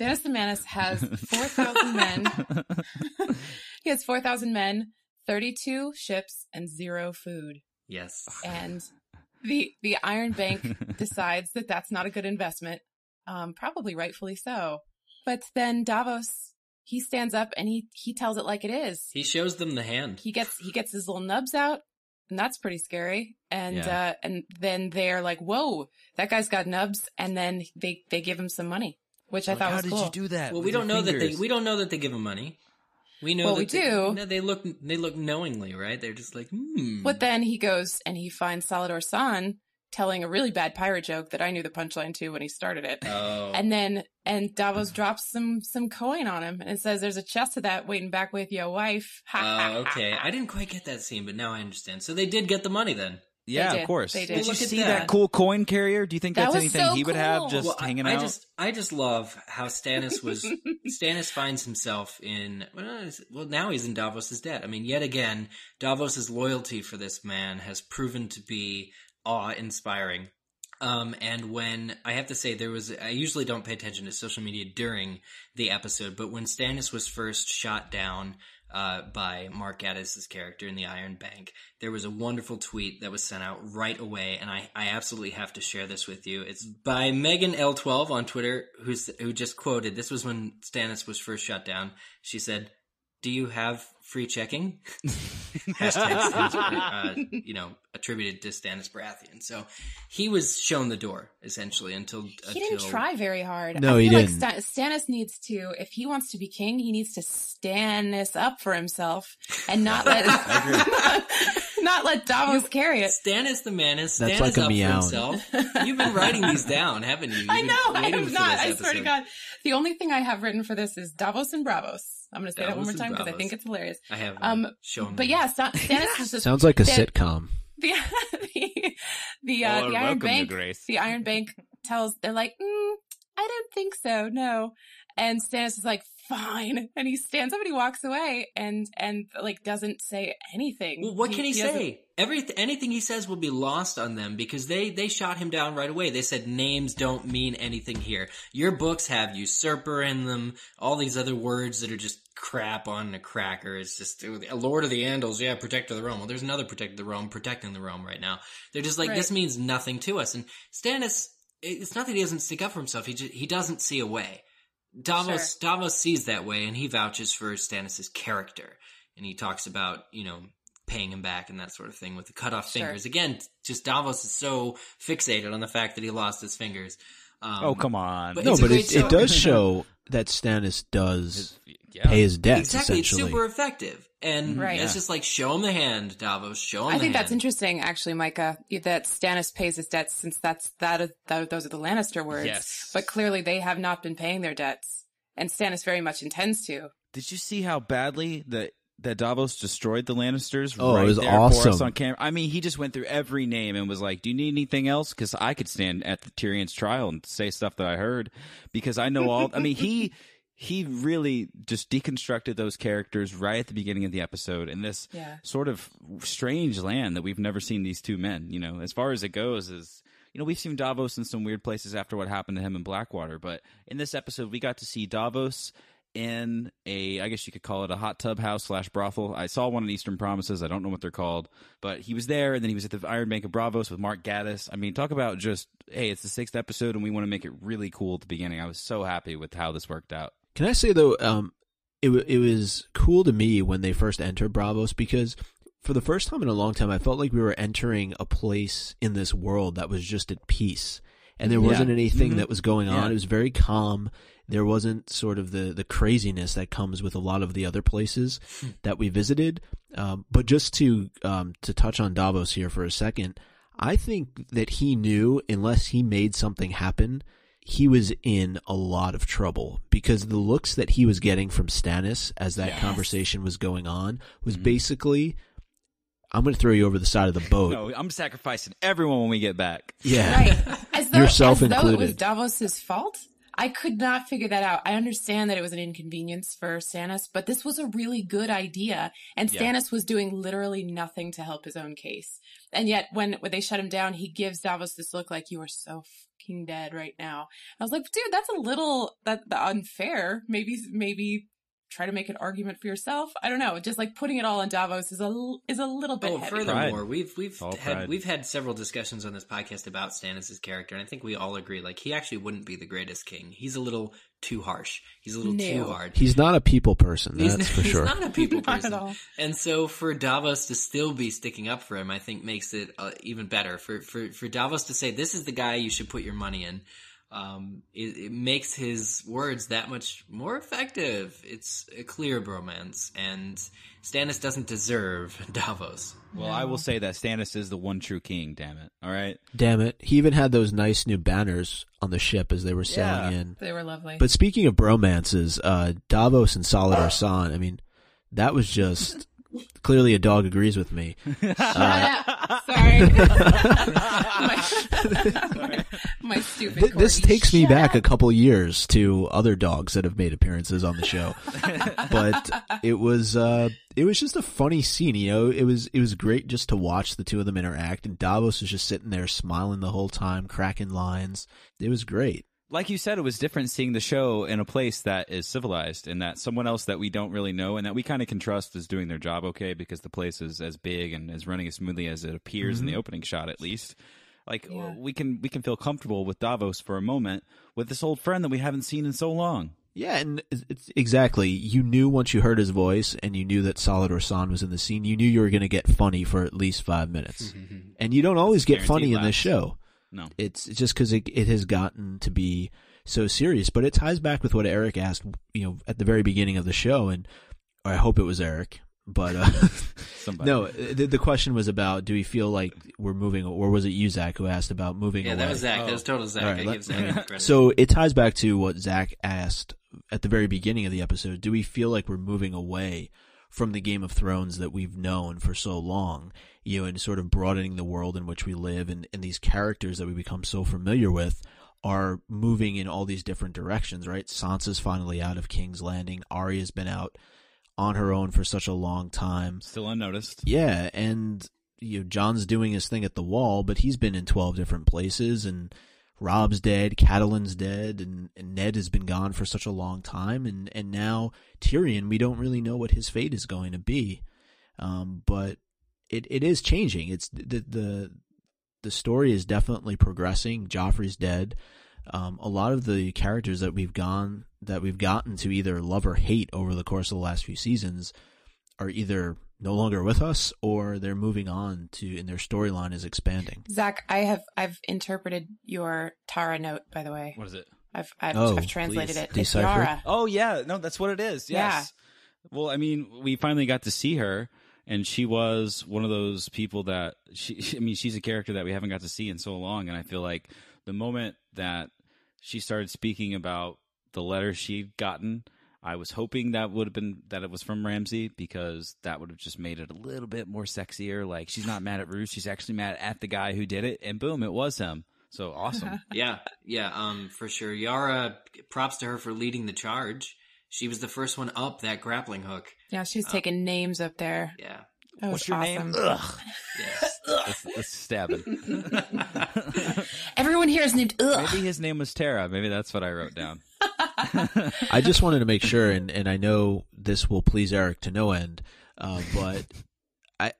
Stannis the Manus has four thousand men. he has four thousand men, thirty two ships, and zero food. yes. And the the Iron Bank decides that that's not a good investment. Um, probably rightfully so. But then Davos, he stands up and he he tells it like it is He shows them the hand. he gets he gets his little nubs out and that's pretty scary and Yeah. uh and then they're like whoa that guy's got nubs and then they they give him some money which i thought how was did cool you do that? Well, we don't your know that they we don't know that they give him money. We know Well, that we they, do. No, they look they look knowingly, right? They're just like, hmm. but then he goes and he finds Salladhor Saan telling a really bad pirate joke that I knew the punchline to when he started it. Oh, And then and Davos drops some some coin on him and says, "There's a chest of that waiting back with your wife." Ha, ha, oh, ha, okay. I didn't quite get that scene, but now I understand. So they did get the money then. Yeah, of course. They did. Did you Look see that. that. cool coin carrier? Do you think That that's was anything so he would cool. have just Well, hanging I, out? I just I just love how Stannis was Stannis finds himself in well, well now he's in Davos's debt. I mean, yet again, Davos's loyalty for this man has proven to be awe-inspiring. Um, and when I have to say there was, I usually don't pay attention to social media during the episode, but when Stannis was first shot down uh, by Mark Gatiss's character in the Iron Bank, there was a wonderful tweet that was sent out right away, and I, I absolutely have to share this with you. It's by Megan L12 on Twitter, who's who just quoted. This was when Stannis was first shot down. She said, "Do you have free checking?" Hashtag uh, you know, attributed to Stannis Baratheon. So he was shown the door essentially until He didn't try very hard. No, I he didn't. Like Stan- Stannis needs to, if he wants to be king, he needs to stand this up for himself and not let not, not let Davos carry it. Stannis the man is That's Stannis like a up meow. for himself. You've been writing these down, haven't you? You've I know, I waiting have not. I swear to. God. The only thing I have written for this is Davos and Braavos. I'm going to say that one more time because I think it's hilarious. I have Um, um, shown. But yeah, Stan- Stannis is just Sounds like a the- sitcom. the the the, uh, the Iron Bank. Grace. The Iron Bank tells they're like, mm, I don't think so, no. And Stannis is like, fine, and he stands up and he walks away and and like doesn't say anything. Well, what can he, doesn't- say? Everything, anything he says will be lost on them because they they shot him down right away. They said names don't mean anything here. Your books have usurper in them. All these other words that are just crap on a cracker. It's just a Lord of the Andals, yeah, protector of the realm. Well, there's another protector of the realm protecting the realm right now. They're just like this means nothing to us. And Stannis, it's not that he doesn't stick up for himself. He just, he doesn't see a way. Davos Davos sees that way, and he vouches for Stannis's character, and he talks about you know paying him back and that sort of thing with the cut off Sure. fingers. Again, just Davos is so fixated on the fact that he lost his fingers. Um, oh, come on. but No, but it, it does show that Stannis does yeah. pay his debts Exactly, it's super effective, and Right. it's Yeah. just like show him the hand, Davos. Show him. I the think that's interesting, actually, Micah, that Stannis pays his debts since that's that, is- that those are the Lannister words. Yes. But clearly, they have not been paying their debts, and Stannis very much intends to. Did you see how badly that that Davos destroyed the Lannisters? Oh, it was there for us awesome. on camera. I mean, he just went through every name and was like, "Do you need anything else?" Because I could stand at the Tyrion's trial and say stuff that I heard because I know all. I mean, he he really just deconstructed those characters right at the beginning of the episode in this Yeah. sort of strange land that we've never seen these two men. You know, as far as it goes, is you know we've seen Davos in some weird places after what happened to him in Blackwater, but in this episode we got to see Davos in a I guess you could call it a hot tub house slash brothel. I saw one in Eastern Promises. I don't know what they're called, but he was there, and then he was at the Iron Bank of Braavos with Mark Gatiss. I mean, talk about just hey, it's the sixth episode, and we want to make it really cool at the beginning. I was so happy with how this worked out. Can I say though, um, it wa- it was cool to me when they first entered Braavos because for the first time in a long time, I felt like we were entering a place in this world that was just at peace, and there Yeah. wasn't anything Mhm. that was going on. Yeah. It was very calm. There wasn't sort of the the craziness that comes with a lot of the other places that we visited. Um, but just to um, to touch on Davos here for a second, I think that he knew unless he made something happen, he was in a lot of trouble because the looks that he was getting from Stannis as that Yes. conversation was going on was Mhm. basically, "I'm going to throw you over the side of the boat." No, I'm sacrificing everyone when we get back. Yeah, Right. As though, Yourself as though it was included. Davos's fault. I could not figure that out. I understand that it was an inconvenience for Stannis, but this was a really good idea. And Yeah. Stannis was doing literally nothing to help his own case. And yet when, when they shut him down, he gives Davos this look like you are so fucking dead right now. I was like, dude, that's a little that the unfair. Maybe maybe try to make an argument for yourself. I don't know. Just like putting it all on Davos is a l- is a little bit Oh, heavy. furthermore, Pride. we've we've All had pride. we've had several discussions on this podcast about Stannis' character, and I think we all agree like he actually wouldn't be the greatest king. He's a little too harsh. He's a little too hard. he's not a people person. He's, That's for he's sure. He's not a people Not at person. all. And so for Davos to still be sticking up for him, I think makes it uh, even better. For, for for Davos to say this is the guy you should put your money in. Um, it, it makes his words that much more effective. It's a clear bromance, and Stannis doesn't deserve Davos. Well, I will say that Stannis is the one true king. Damn it! All right. Damn it. He even had those nice new banners on the ship as they were sailing Yeah. in. They were lovely. But speaking of bromances, uh, Davos and Salladhor Saan, I mean, that was just clearly a dog agrees with me. Shut up. Sorry. my, my stupid. Th- this corgi. takes me Shut back up. a couple years to other dogs that have made appearances on the show. but it was uh it was just a funny scene, you know. It was it was great just to watch the two of them interact and Davos was just sitting there smiling the whole time, cracking lines. It was great. Like you said, it was different seeing the show in a place that is civilized and that someone else that we don't really know and that we kind of can trust is doing their job okay because the place is as big and is running as smoothly as it appears in the mm-hmm. opening shot, at least. Like Yeah. we can we can feel comfortable with Davos for a moment with this old friend that we haven't seen in so long. Yeah, and it's, it's exactly. You knew once you heard his voice and you knew that Salladhor Saan was in the scene, you knew you were going to get funny for at least 5 minutes. and you don't always get Guaranteed funny in this show. No. It's it's just because it, it has gotten to be so serious. But it ties back with what Eric asked, you know, at the very beginning of the show, and or I hope it was Eric. But uh, no, the, the question was about: Do we feel like we're moving, or was it you, Zach, who asked about moving? Away? Yeah, that was Zach. That was total Zach. All right, I let- give Zach credit. So it ties back to what Zach asked at the very beginning of the episode. Do we feel like we're moving away from the Game of Thrones that we've known for so long? You know, and sort of broadening the world in which we live and, and these characters that we become so familiar with are moving in all these different directions, right? Sansa's finally out of King's Landing. Arya's been out on her own for such a long time. Still unnoticed. Yeah, and you know, Jon's doing his thing at the wall, but he's been in twelve different places, and Robb's dead, Catelyn's dead, and, and Ned has been gone for such a long time, and and now Tyrion, we don't really know what his fate is going to be, um, but it it is changing. It's the the the story is definitely progressing. Joffrey's dead. Um, a lot of the characters that we've gone that we've gotten to either love or hate over the course of the last few seasons are either no longer with us or they're moving on to and their storyline is expanding. Zach, I have I've interpreted your Tara note. By the way, What is it? I've I've, Oh, I've translated please it. It's decipher. Yara. Oh yeah, no, that's what it is. Yes. Well, I mean, we finally got to see her, and she was one of those people that she. I mean, she's a character that we haven't got to see in so long, and I feel like the moment that she started speaking about the letter she'd gotten. I was hoping that would have been that it was from Ramsay because that would have just made it a little bit more sexier. Like she's not mad at Ruth, she's actually mad at the guy who did it, and boom, it was him. So awesome. yeah, yeah, um, for sure. Yara, props to her for leading the charge. She was the first one up that grappling hook. Yeah, she's taking names up there. Yeah, That was What's your awesome. name? Ugh. yes. That's, that's stabbing. Everyone here is named Ugh. Maybe his name was Tara. Maybe that's what I wrote down. I just wanted to make sure, and, and I know this will please Eric to no end, uh, but I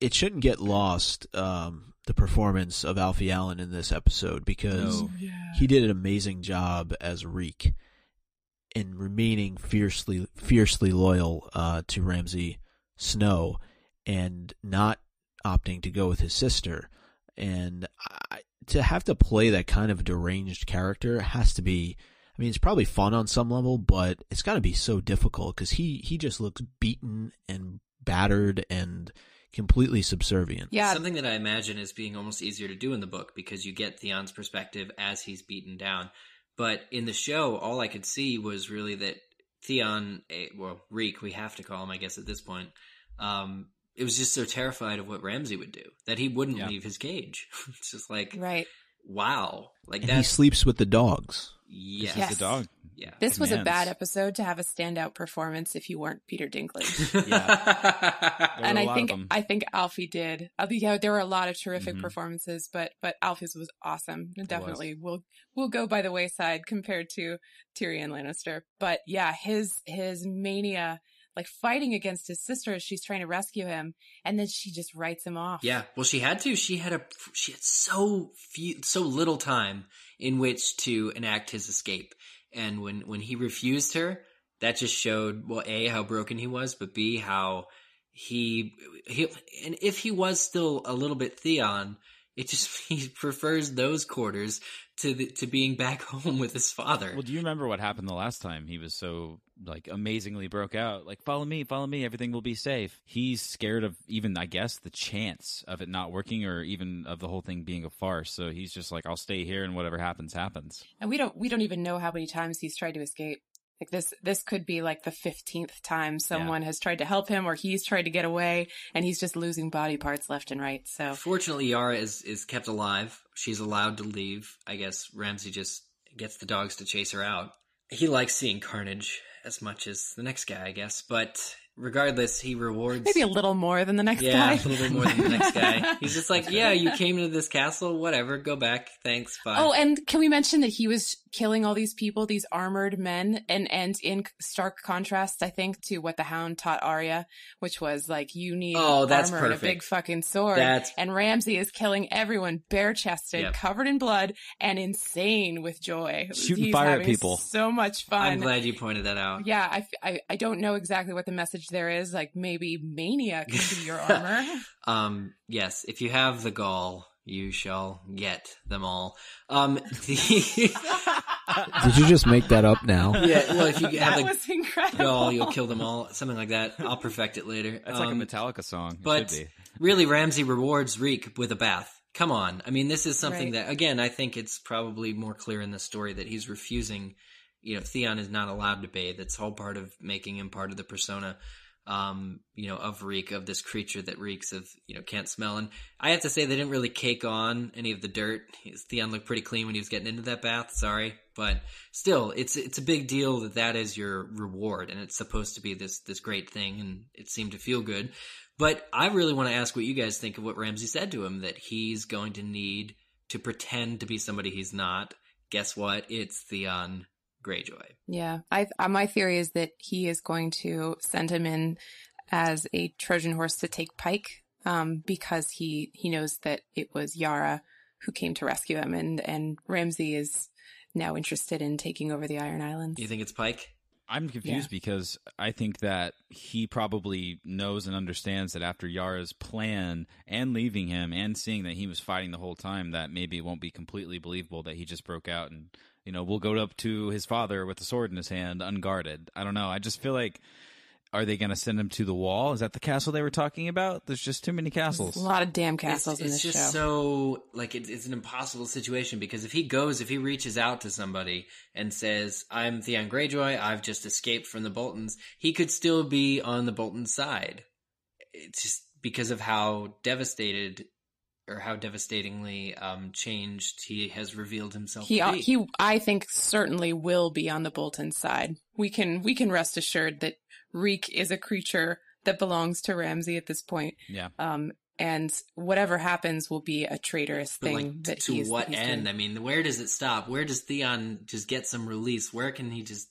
it shouldn't get lost um, the performance of Alfie Allen in this episode because No. he did an amazing job as Reek in remaining fiercely fiercely loyal uh, to Ramsay Snow and not opting to go with his sister. And I, to have to play that kind of deranged character has to be. I mean, it's probably fun on some level, but it's got to be so difficult because he he just looks beaten and battered and completely subservient. Yeah, Something that I imagine is being almost easier to do in the book because you get Theon's perspective as he's beaten down. But in the show, all I could see was really that Theon, eh, well, Reek, we have to call him, I guess, at this point, um, it was just so terrified of what Ramsay would do that he wouldn't Yeah. leave his cage. it's just like, right. wow. Like And he sleeps with the dogs. Yes. He's Yes. a dog. Yeah. This was a bad episode to have a standout performance if you weren't Peter Dinklage. yeah. and were a I lot think. I think Alfie did. I think yeah, there were a lot of terrific Mhm. performances, but but Alfie's was awesome. And definitely will will go by the wayside compared to Tyrion Lannister. But yeah, his his mania, like fighting against his sister as she's trying to rescue him, and then she just writes him off. Yeah, well, she had to. She had a she had so few, so little time in which to enact his escape, and when when he refused her, that just showed well, a how broken he was, but b how he he and if he was still a little bit Theon, it just he prefers those quarters to the, to being back home with his father. Well, do you remember what happened the last time he was so like amazingly broke out? Like, follow me, follow me, everything will be safe. He's scared of even, I guess, the chance of it not working or even of the whole thing being a farce. So he's just like, I'll stay here and whatever happens, happens. And we don't we don't even know how many times he's tried to escape. Like this this could be like the 15th time someone has tried to help him or he's tried to get away and he's just losing body parts left and right. So Fortunately, Yara is is kept alive. She's allowed to leave. I guess Ramsay just gets the dogs to chase her out. He likes seeing carnage as much as the next guy, I guess. But regardless, he rewards maybe a little more than the next guy. yeah, guy. a little bit more than the next guy. He's just like, yeah, you came to this castle, whatever, go back, thanks, bye. Oh, and can we mention that he was killing all these people, these armored men, and and in stark contrast, I think, to what the Hound taught Arya, which was like you need Oh, that's armor and a big fucking sword. That's- and Ramsay is killing everyone bare chested, Yep. covered in blood, and insane with joy. Shooting He's fire at people. So much fun. I'm glad you pointed that out. Yeah, I I don't know exactly what the message there is. Like maybe mania can be your armor. Um, yes, if you have the gall, you shall get them all. Um, the, Did you just make that up now? yeah, well, if you have that the was incredible. gall, you'll kill them all. Something like that. I'll perfect it later. That's Um, like a Metallica song. It But should be. really, Ramsay rewards Reek with a bath. Come on. I mean, this is something Right. that, again, I think it's probably more clear in the story that he's refusing. You know, Theon is not allowed to bathe. It's all part of making him part of the persona, um, you know, of Reek, of this creature that reeks of, you know, can't smell. And I have to say, they didn't really cake on any of the dirt. Theon looked pretty clean when he was getting into that bath. Sorry. But still, it's it's a big deal that that is your reward, and it's supposed to be this this great thing, and it seemed to feel good. But I really want to ask what you guys think of what Ramsay said to him that he's going to need to pretend to be somebody he's not. Guess what? It's Theon Greyjoy. Yeah, I uh, my theory is that he is going to send him in as a Trojan horse to take Pike, um, because he he knows that it was Yara who came to rescue him, and and Ramsay is now interested in taking over the Iron Islands. Do you think it's Pike? I'm confused because I think that he probably knows and understands that after Yara's plan and leaving him and seeing that he was fighting the whole time, that maybe it won't be completely believable that he just broke out and, you know, will go up to his father with a sword in his hand unguarded. I don't know. I just feel like, are they going to send him to the wall? Is that the castle they were talking about? There's just too many castles. a lot of damn castles it's, in it's this just show. so like it, it's an impossible situation because if he goes, if he reaches out to somebody and says, "I'm Theon Greyjoy. I've just escaped from the Boltons," he could still be on the Bolton side. It's just because of how devastated or how devastatingly um, changed he has revealed himself. he to be. he I think certainly will be on the Bolton side. We can we can rest assured that Reek is a creature that belongs to Ramsay at this point. Yeah. Um, and whatever happens will be a traitorous But, thing like, that to he's, what he's end? doing. I mean, where does it stop? Where does Theon just get some release? Where can he just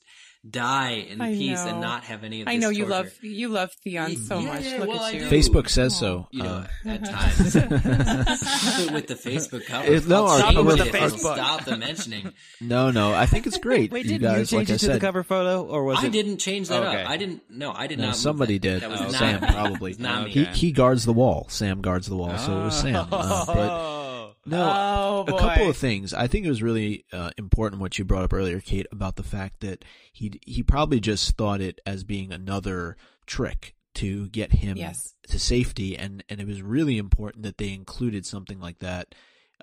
die in I peace and not have any of I this know you torture? love you love Theon so Yeah, much. yeah, Look well, at I you. Facebook says so. you know, Uh, at times. With the Facebook cover. It- no, I'll our- change our- it. our- Stop the mentioning. no, no, I think it's great. Wait, did you guys, like I said, cover photo, or was I didn't change that Okay. up. I didn't. No, I did no, not. somebody that. did. That was not Sam me. probably. It not Okay. He me. he guards the wall. Sam guards the wall, so it was Sam. Uh, but Oh. No, Oh, a couple of things. I think it was really uh, important what you brought up earlier, Kate, about the fact that he he probably just thought it as being another trick to get him Yes. to safety, and and it was really important that they included something like that.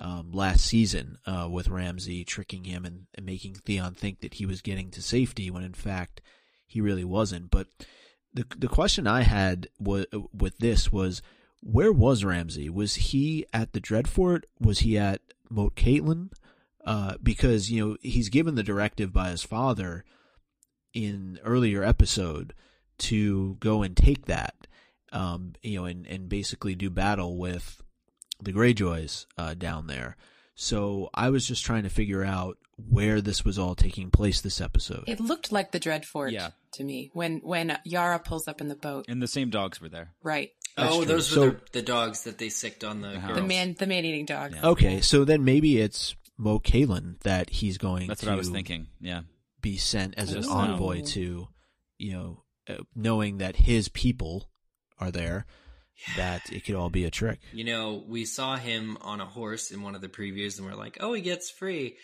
Um, last season, uh, with Ramsay tricking him and, and making Theon think that he was getting to safety when in fact he really wasn't. But the the question I had wa with this was, where was Ramsay? Was he at the Dreadfort? Was he at Moat Cailin? Uh, because you know he's given the directive by his father in earlier episode to go and take that, um, you know, and and basically do battle with the Greyjoys uh, down there. So I was just trying to figure out where this was all taking place this episode. It looked like the Dreadfort Yeah. to me when when Yara pulls up in the boat. And the same dogs were there. Right. That's Oh, true. those So- were the, the dogs that they sicked on the Uh-huh. The man the man eating dog. Yeah. Okay, so then maybe it's Moat Cailin that he's going That's to what I was thinking. Yeah. be sent as an Just envoy now. to, you know, uh, knowing that his people are there. that it could all be a trick. You know, we saw him on a horse in one of the previews, and we're like, oh, he gets free.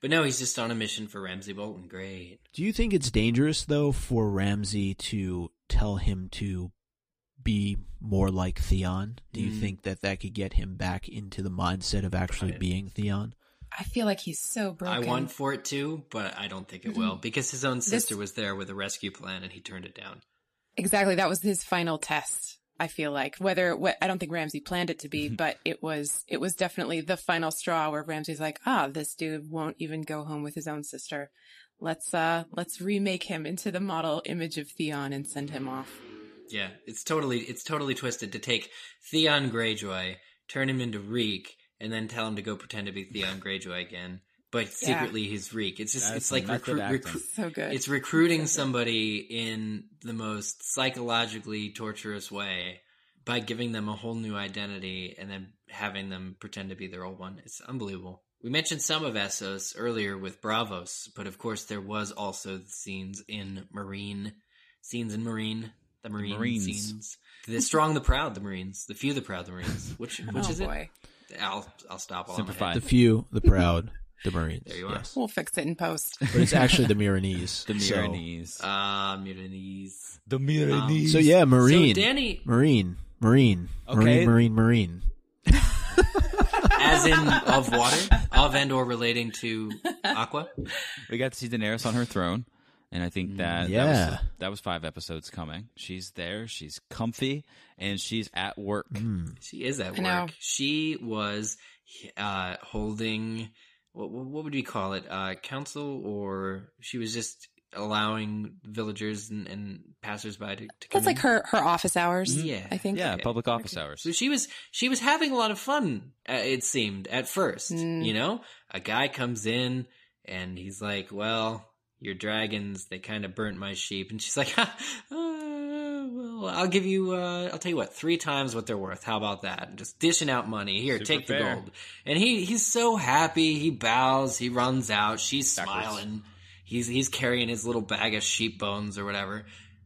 But no, he's just on a mission for Ramsay Bolton. Great. Do you think it's dangerous though for Ramsay to tell him to be more like Theon? Do you Mm. think that that could get him back into the mindset of actually being Theon? I feel like he's so broken. I want for it to, but I don't think it will because his own sister was there with a rescue plan, and he turned it down. Exactly. That was his final test. I feel like whether what I don't think Ramsay planned it to be, but it was it was definitely the final straw where Ramsay's like, ah, this dude won't even go home with his own sister. Let's uh let's remake him into the model image of Theon and send him off. Yeah, it's totally it's totally twisted to take Theon Greyjoy, turn him into Reek, and then tell him to go pretend to be Theon Greyjoy again. But secretly he's Reek. It's just That's it's like some method recruit, acting. So good. it's recruiting somebody in the most psychologically torturous way by giving them a whole new identity and then having them pretend to be their old one. It's unbelievable. We mentioned some of Essos earlier with Braavos, but of course there was also the scenes in Meereen, scenes in Meereen, the Marine Marines. scenes. The strong, the proud, the Marines. The few, the proud, the Marines. Which which oh is boy. it? I'll I'll stop. All Simplify. The few, the proud, the Marines. There you are. Yes. We'll fix it in post. But it's actually the Miranese. The so- Miranese. Ah, Milanese. the Miranese. So yeah, Marine. So Dany, Marine. Marine. Okay. Marine, Marine, Marine. as in of water, of and or relating to Aqua. we got to see Daenerys on her throne, and I think that that, Yeah. was, that was five episodes coming. She's there, she's comfy, and she's at work. Mm. She is at I know. work. She was uh, holding what what would we call it? Uh, council, or she was just allowing villagers and, and passersby to, to come That's like her her office hours. Yeah. I think. Yeah, Okay. public office Okay. hours. So she was she was having a lot of fun. Uh, it seemed at first, Mm. you know, a guy comes in and he's like, "Well, your dragons they kind of burnt my sheep," and she's like, uh, "Well, I'll give you, uh, I'll tell you what, three times what they're worth. How about that? And just dishing out money. Here, Super take the gold." And he he's so happy. He bows. He runs out. She's Backwards. smiling. He's he's carrying his little bag of sheep bones or whatever,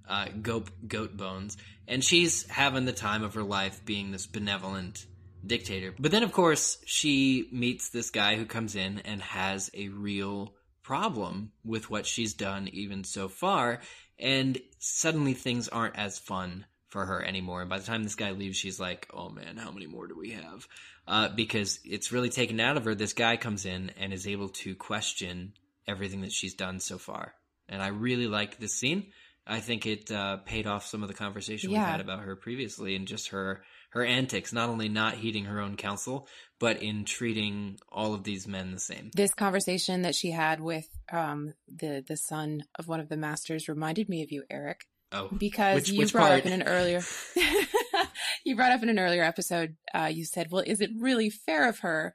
uh, goat goat bones, and she's having the time of her life, being this benevolent dictator. But then, of course, she meets this guy who comes in and has a real problem with what she's done even so far, and suddenly things aren't as fun for her anymore. And by the time this guy leaves, she's like, "Oh man, how many more do we have?" Uh, because it's really taken out of her. This guy comes in and is able to question everything that she's done so far. And I really like this scene. I think it uh, paid off some of the conversation we had about her previously and just her her antics, not only not heeding her own counsel, but in treating all of these men the same. This conversation that she had with um, the the son of one of the masters reminded me of you, Eric. Oh, because Which- you which brought part? up in an earlier you brought up in an earlier episode uh, you said well is it really fair of her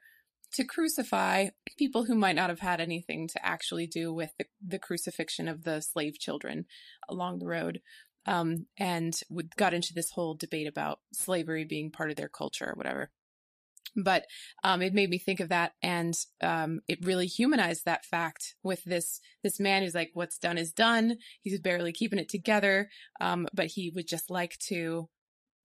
to crucify people who might not have had anything to actually do with the, the crucifixion of the slave children along the road um, and got into this whole debate about slavery being part of their culture or whatever. But um, it made me think of that and um, it really humanized that fact with this this man who's like what's done is done. He's barely keeping it together um, but he would just like to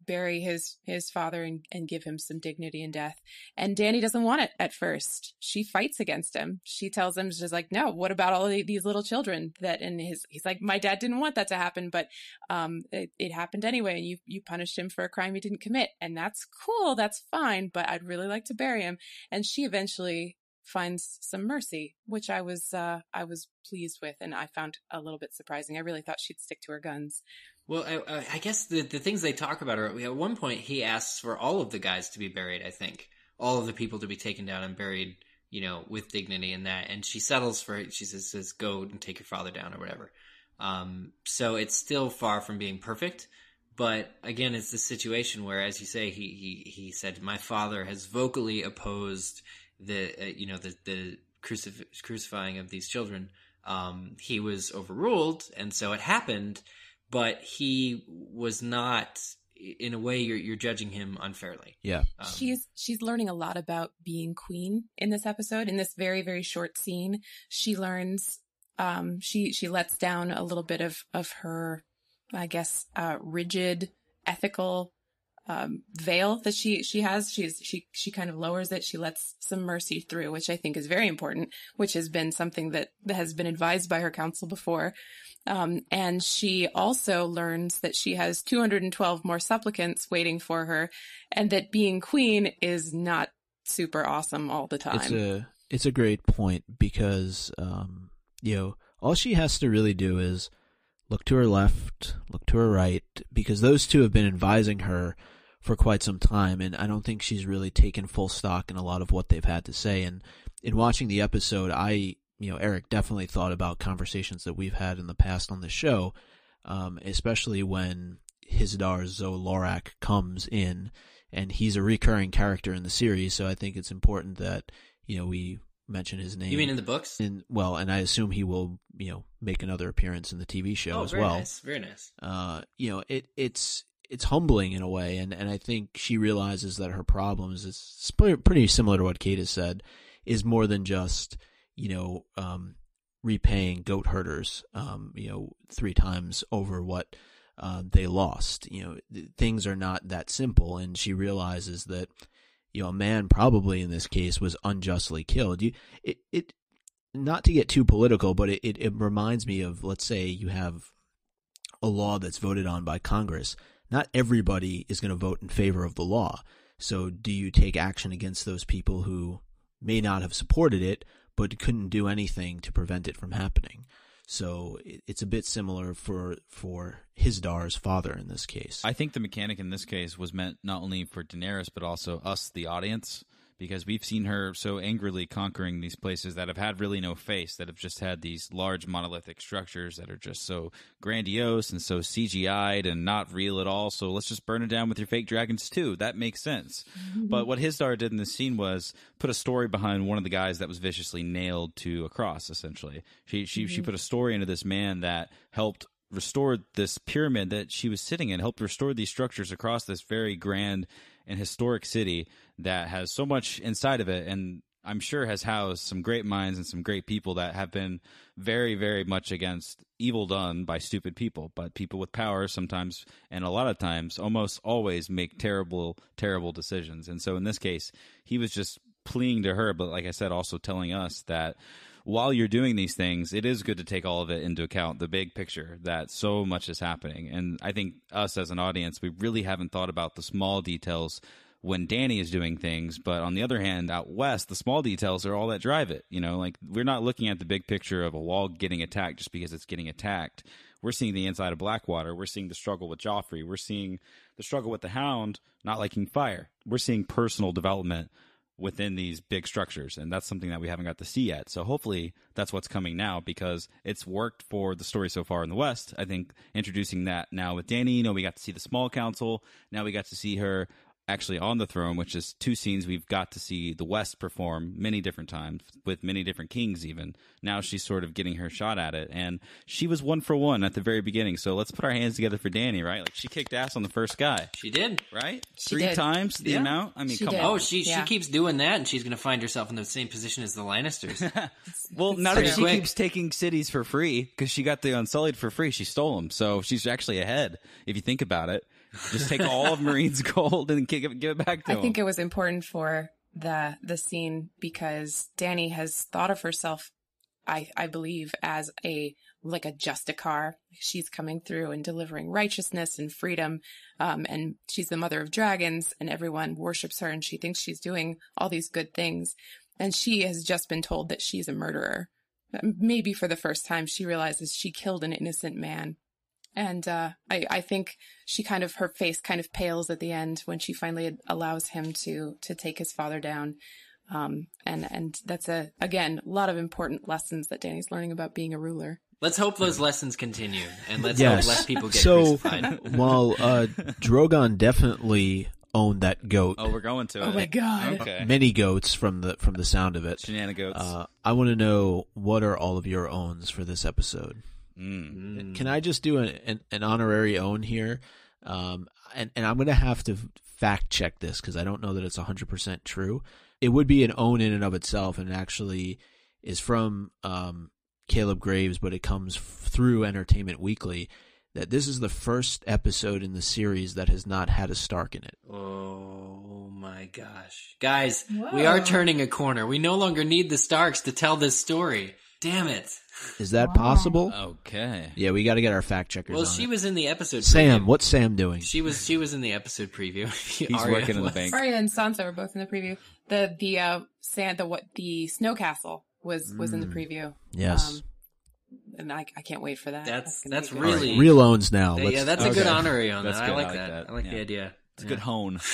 bury his his father and, and give him some dignity in death. And Dany doesn't want it at first. She fights against him. She tells him she's like no what about all these little children that and his he's like my dad didn't want that to happen but um it, it happened anyway and you you punished him for a crime he didn't commit. And that's cool that's fine but i'd really like to bury him. And she eventually finds some mercy which i was uh i was pleased with and i found a little bit surprising. I really thought she'd stick to her guns Well, I, I- guess the the things they talk about are at one point he asks for all of the guys to be buried. I think all of the people to be taken down and buried, you know, with dignity and that. And she settles for it. She says, says "Go and take your father down" or whatever. Um, so it's still far from being perfect. But again, it's the situation where, as you say, he he he said, "My father has vocally opposed the uh, you know the the crucif- crucifying of these children." Um, he was overruled, and so it happened but he was not in a way you're you're judging him unfairly. Yeah. Um, she's she's learning a lot about being queen in this episode in this very very short scene she learns um she she lets down a little bit of of her i guess uh rigid ethical um, veil that she she has. She's she she kind of lowers it. She lets some mercy through, which I think is very important. Which has been something that has been advised by her counsel before. Um, and she also learns that she has 212 more supplicants waiting for her, and that being queen is not super awesome all the time. It's a it's a great point because um, you know all she has to really do is look to her left, look to her right, because those two have been advising her for quite some time, and I don't think she's really taken full stock in a lot of what they've had to say. And in watching the episode, I, you know, Eric definitely thought about conversations that we've had in the past on the show, um, especially when Hizdahr Zo-Loraq comes in, and he's a recurring character in the series. So I think it's important that you know we mention his name. You mean in the books? In, well, and I assume he will, you know, make another appearance in the TV show oh, as very well. Nice. Very nice. Uh, you know, it it's it's humbling in a way, and and I think she realizes that her problems is pretty similar to what Kate has said, is more than just you know um, repaying goat herders, um, you know, three times over what. Uh, they lost. You know, things are not that simple, and she realizes that you know, a man probably in this case was unjustly killed. You, it, it, not to get too political, but it, it, it reminds me of, let's say you have a law that's voted on by Congress. Not everybody is going to vote in favor of the law. So do you take action against those people who may not have supported it, but couldn't do anything to prevent it from happening? So it's a bit similar for for Hizdahr's father in this case. I think the mechanic in this case was meant not only for Daenerys but also us, the audience, because we've seen her so angrily conquering these places that have had really no face, that have just had these large monolithic structures that are just so grandiose and so CGI'd and not real at all. So let's just burn it down with your fake dragons too. That makes sense. Mm-hmm. But what Hizdahr did in this scene was put a story behind one of the guys that was viciously nailed to a cross. Essentially, she she mm-hmm. she put a story into this man that helped restore this pyramid that she was sitting in, helped restore these structures across this very grand and historic city that has so much inside of it and I'm sure has housed some great minds and some great people that have been very, very much against evil done by stupid people. But people with power sometimes, and a lot of times, almost always make terrible, terrible decisions. And so in this case, he was just pleading to her, but like I said, also telling us that while you're doing these things, it is good to take all of it into account, the big picture that so much is happening. And I think us as an audience, we really haven't thought about the small details when Dany is doing things. But on the other hand, out west, the small details are all that drive it. You know, like we're not looking at the big picture of a wall getting attacked just because it's getting attacked. We're seeing the inside of Blackwater. We're seeing the struggle with Joffrey. We're seeing the struggle with the Hound not liking fire. We're seeing personal development within these big structures and that's something that we haven't got to see yet. So hopefully that's what's coming now because it's worked for the story so far in the west. I think introducing that now with Dany you know we got to see the small council. Now we got to see her actually on the throne, which is two scenes we've got to see the West perform many different times with many different kings. Even now, she's sort of getting her shot at it, and she was one for one at the very beginning. So let's put our hands together for Dany, right? Like she kicked ass on the first guy. She did, right? She Three did. times the Yeah. amount. I mean, She come did. on. Oh, she Yeah. she keeps doing that, and she's going to find herself in the same position as the Lannisters. Well, now that she quick. keeps taking cities for free because she got the Unsullied for free, she stole them. So she's actually ahead if you think about it. Just take all of Meereen's gold and give it, give it back to her. I him. think it was important for the the scene because Dany has thought of herself, I I believe, as a like a justicar. She's coming through and delivering righteousness and freedom, um, and she's the mother of dragons, and everyone worships her, and she thinks she's doing all these good things, and she has just been told that she's a murderer. Maybe for the first time, she realizes she killed an innocent man. And uh, I, I think she kind of her face kind of pales at the end when she finally allows him to to take his father down. Um, and and that's a again a lot of important lessons that Dany's learning about being a ruler. let's hope those lessons continue, and let's Yes. hope less people get so crucified. while uh, Drogon definitely owned that goat, Oh, we're going to Oh it. my God. Okay. many goats from the from the sound of it. Shenanigans. Uh, I want to know what are all of your owns for this episode. Mm. Can I just do an an, an honorary own here? Um, and and I'm going to have to fact check this because I don't know that it's 100 percent true. It would be an own in and of itself, and it actually is from um, Caleb Graves, but it comes f- through Entertainment Weekly. that this is the first episode in the series that has not had a Stark in it. Oh my gosh. Guys, we are turning a corner. We no longer need the Starks to tell this story. Damn it. Is that Wow. possible? Okay. Yeah, we got to get our fact checkers. Well, on she it. was in the episode Sam. preview. What's Sam doing? She was she was in the episode preview. He's working in the bank. Arya and Sansa were both in the preview. The the uh sand the what the snow castle was was in the Mm. preview. Yes. Um, and I, I can't wait for that. That's gonna that's be good. All right, really real owns now. Yeah, Let's- yeah, that's a good honorary on That's that. I like I like that. that. I like Yeah. the idea. It's a good hone.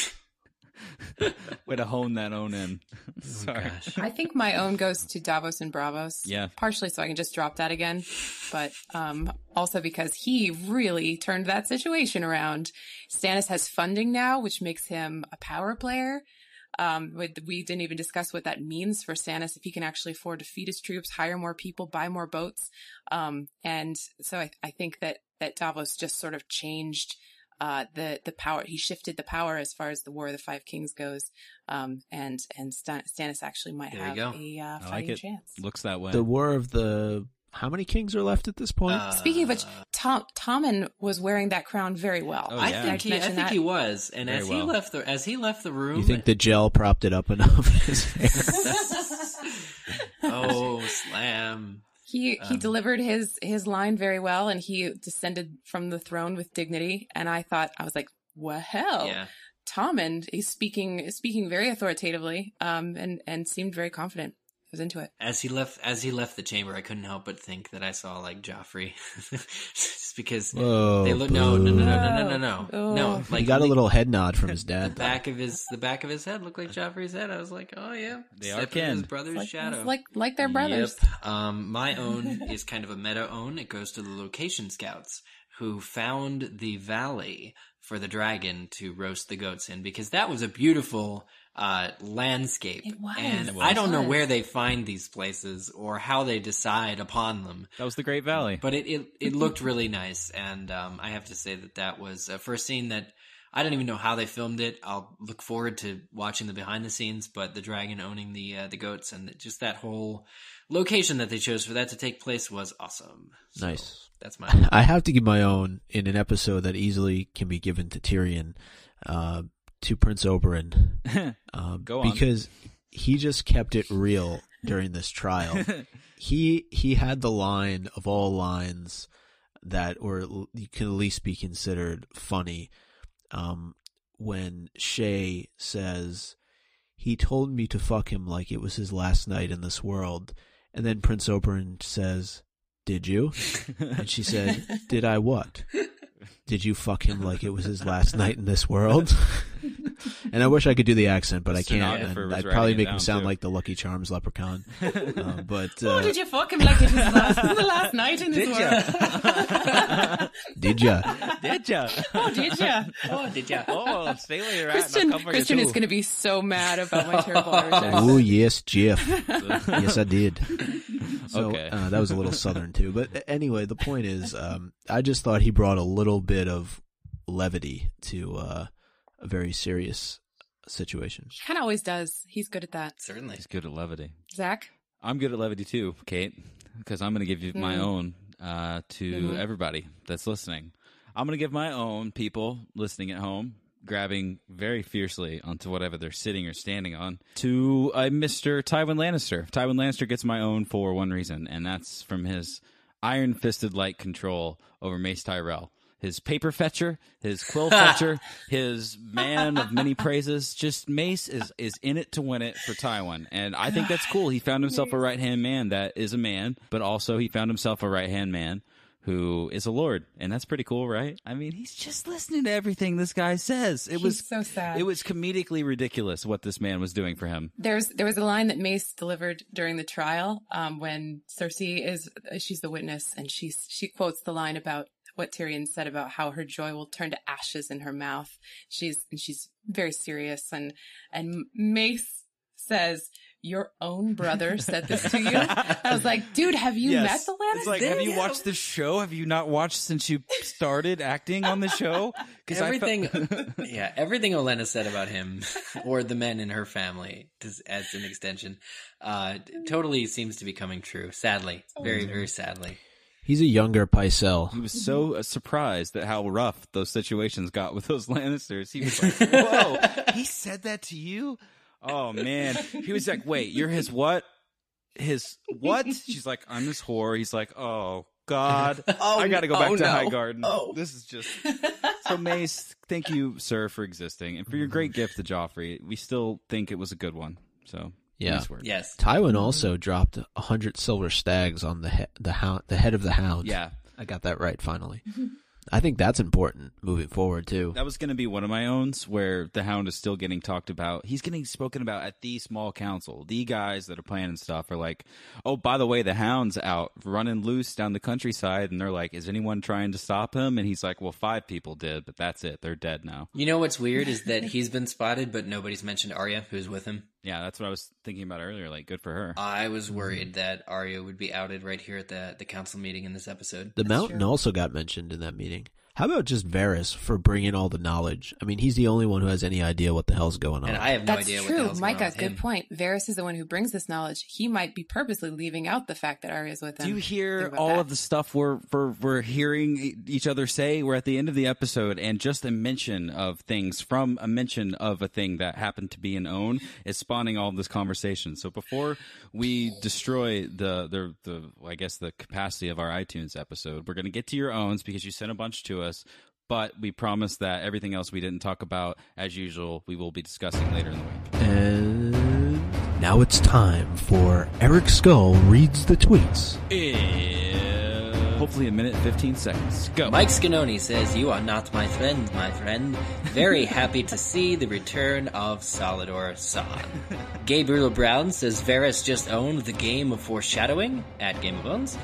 Way to hone that own in. Sorry. Oh, gosh. I think my own goes to Davos and Braavos. Yeah. Partially so I can just drop that again, but um, also because he really turned that situation around. Stannis has funding now, which makes him a power player. Um, with- we didn't even discuss what that means for Stannis if he can actually afford to feed his troops, hire more people, buy more boats. Um, and so I, I think that that Davos just sort of changed uh, the the power. He shifted the power as far as the War of the Five Kings goes, um, and and Stan- Stannis actually might There have a uh, I like fighting it. chance. Looks that way. the War of the. How many kings are left at this point? Uh, Speaking of which, Tom Tommen was wearing that crown very well. Oh, I yeah. think he, I think that. he was, and Very as well. he left the as he left the room, you think the gel propped it up enough? his hair? oh slam! He he Um, delivered his his line very well, and he descended from the throne with dignity. And I thought I was like, well, hell, Yeah, Tommen is speaking speaking very authoritatively, um, and and seemed very confident. I was into it. as he left as he left the chamber, I couldn't help but think that I saw like Joffrey, just because Whoa! they look. No, no, no, no, no, no, no, no, Oh. no. he got a little head nod from his dad. though. back of his the back of his head looked like Joffrey's head. I was like, oh yeah, They are Stepping his brother's Like, shadow. like like their brothers. Yep. Um, my own is kind of a meta own. It goes to the location scouts who found the valley for the dragon to roast the goats in because that was a beautiful uh, landscape. It was. And It I don't know where they find these places or how they decide upon them. that was the Great Valley. But it, it, it looked really nice. And um, I have to say that that was a first scene that I don't even know how they filmed it. I'll look forward to watching the behind the scenes, but the dragon owning the uh, the goats and just that whole location that they chose for that to take place was awesome. So Nice. That's my I have to give my own in an episode that easily can be given to Tyrion, uh, to Prince Oberyn, uh, Go on. because he just kept it real during this trial. he he had the line of all lines that, or you can at least be considered funny. Um, when Shae says he told me to fuck him like it was his last night in this world, and then Prince Oberyn says, "Did you?" And she said, "Did I what? Did you fuck him like it was his last night in this world?" and I wish I could do the accent, but I can't. And I'd writing probably make him sound too. like the Lucky Charms leprechaun. Uh, but oh, uh, did you fuck him like it was last, the last night in this Did world? did ya? Did ya? oh, did you? Oh, did ya? Oh, stay where you're. Christian, I'll cover you Christian is going to be so mad about my terrible Irish accent. Oh yes, Jeff. yes, I did. So Okay. uh, that was a little southern too. But anyway, the point is, um, I just thought he brought a little bit of levity to uh, a very serious situation. He kind of always does. He's good at that. Certainly. He's good at levity. Zach? I'm good at levity too, Kate, because I'm going to give you my Mm. own uh, to Mhm. everybody that's listening. I'm going to give my own people listening at home, grabbing very fiercely onto whatever they're sitting or standing on, to a Mr. Tywin Lannister. Tywin Lannister gets my own for one reason, and that's from his iron fisted like control over Mace Tyrell. His paper fetcher, his quill fetcher, his man of many praises. Just Mace is is in it to win it for Tywin, and I think that's cool. He found himself a right hand man that is a man, but also he found himself a right hand man who is a lord, and that's pretty cool, right? I mean, he's just listening to everything this guy says. It He's was so sad. it was comedically ridiculous what this man was doing for him. There's there was a line that Mace delivered during the trial um, when Cersei is she's the witness and she she quotes the line about what Tyrion said about how her joy will turn to ashes in her mouth. She's and she's very serious and and Mace says your own brother said this to you. I was like, dude, have you Yes. met the Lannisters? It's like, have you watched the show? Have you not watched since you started acting on the show? I felt- Everything, yeah, everything Olenna said about him or the men in her family, just as an extension, uh, totally seems to be coming true. Sadly, very, very sadly. He's a younger Pycelle. He was so uh, surprised at how rough those situations got with those Lannisters. He was like, "Whoa, he said that to you? Oh man!" He was like, "Wait, you're his what? His what?" She's like, "I'm his whore." He's like, "Oh God, oh, I got to go back oh, to no. Highgarden. Oh. This is just." So Mace, thank you, sir, for existing and for your great gift to Joffrey. We still think it was a good one. So Yeah. nice. Yes. Tywin also dropped a hundred silver stags on the he- the hound, the head of the hound. Yeah, I got that right finally. I think that's important moving forward too. That was going to be one of my owns where the Hound is still getting talked about. He's getting spoken about at the small council. The guys that are planning stuff are like, oh, by the way, the Hound's out running loose down the countryside. And they're like, is anyone trying to stop him? And he's like, well, five people did, but that's it. They're dead now. You know what's weird is that he's been spotted, but nobody's mentioned Arya, who's with him. Yeah, that's what I was thinking about earlier. Like, good for her. I was worried that Arya would be outed right here at the the council meeting in this episode. The mountain also got mentioned in that meeting. How about just Varys for bringing all the knowledge? I mean, he's the only one who has any idea what the hell's going on. And I have no That's idea what the true. hell's going on Micah, good him. point. Varys is the one who brings this knowledge. He might be purposely leaving out the fact that Arya's with him. Do you hear all that. of the stuff we're, we're we're hearing each other say? We're at the end of the episode, and just a mention of things from a mention of a thing that happened to be an own is spawning all of this conversation. So before we destroy the the the I guess the capacity of our iTunes episode, we're going to get to your owns because you sent a bunch to us. But we promise that everything else we didn't talk about, as usual, we will be discussing later in the week. And now it's time for Eric Skull reads the tweets. In hopefully a minute and fifteen seconds. Go. Mike Scanoni says, You are not my friend, my friend. Very happy to see the return of Salladhor Saan. Gabriel Brown says, Varys just owned the game of foreshadowing at Game of Owns.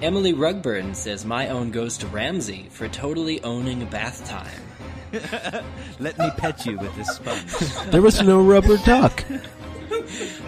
Maybe. Emily Rugburn says, My own goes to Ramsay for totally owning bath time. Let me pet you with this sponge. There was no rubber duck.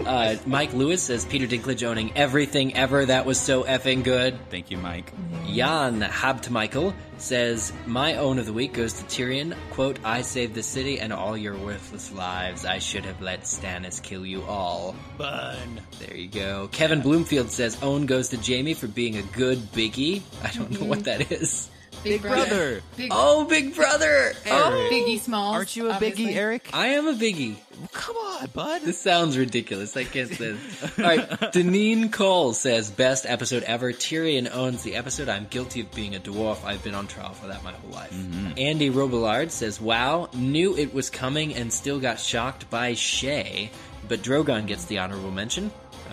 Uh, Mike Lewis says, Peter Dinklage owning everything ever. That was so effing good. Thank you, Mike. Jan Habtmichael says, My own of the week goes to Tyrion. Quote, I saved the city and all your worthless lives. I should have let Stannis kill you all. Fun. There you go. Kevin Bloomfield says, Own goes to Jaime for being a good biggie. I don't know what that is. Big brother. Big, Oh, Big Brother! oh, Biggie Smalls. Aren't you a obviously. biggie, Eric? I am a biggie. Come on, bud. This sounds ridiculous. I can't say this. All right. Deneen Cole says, best episode ever. Tyrion owns the episode. I'm guilty of being a dwarf. I've been on trial for that my whole life. Mm-hmm. Andy Robillard says, wow, knew it was coming and still got shocked by Shae, but Drogon gets the honorable mention.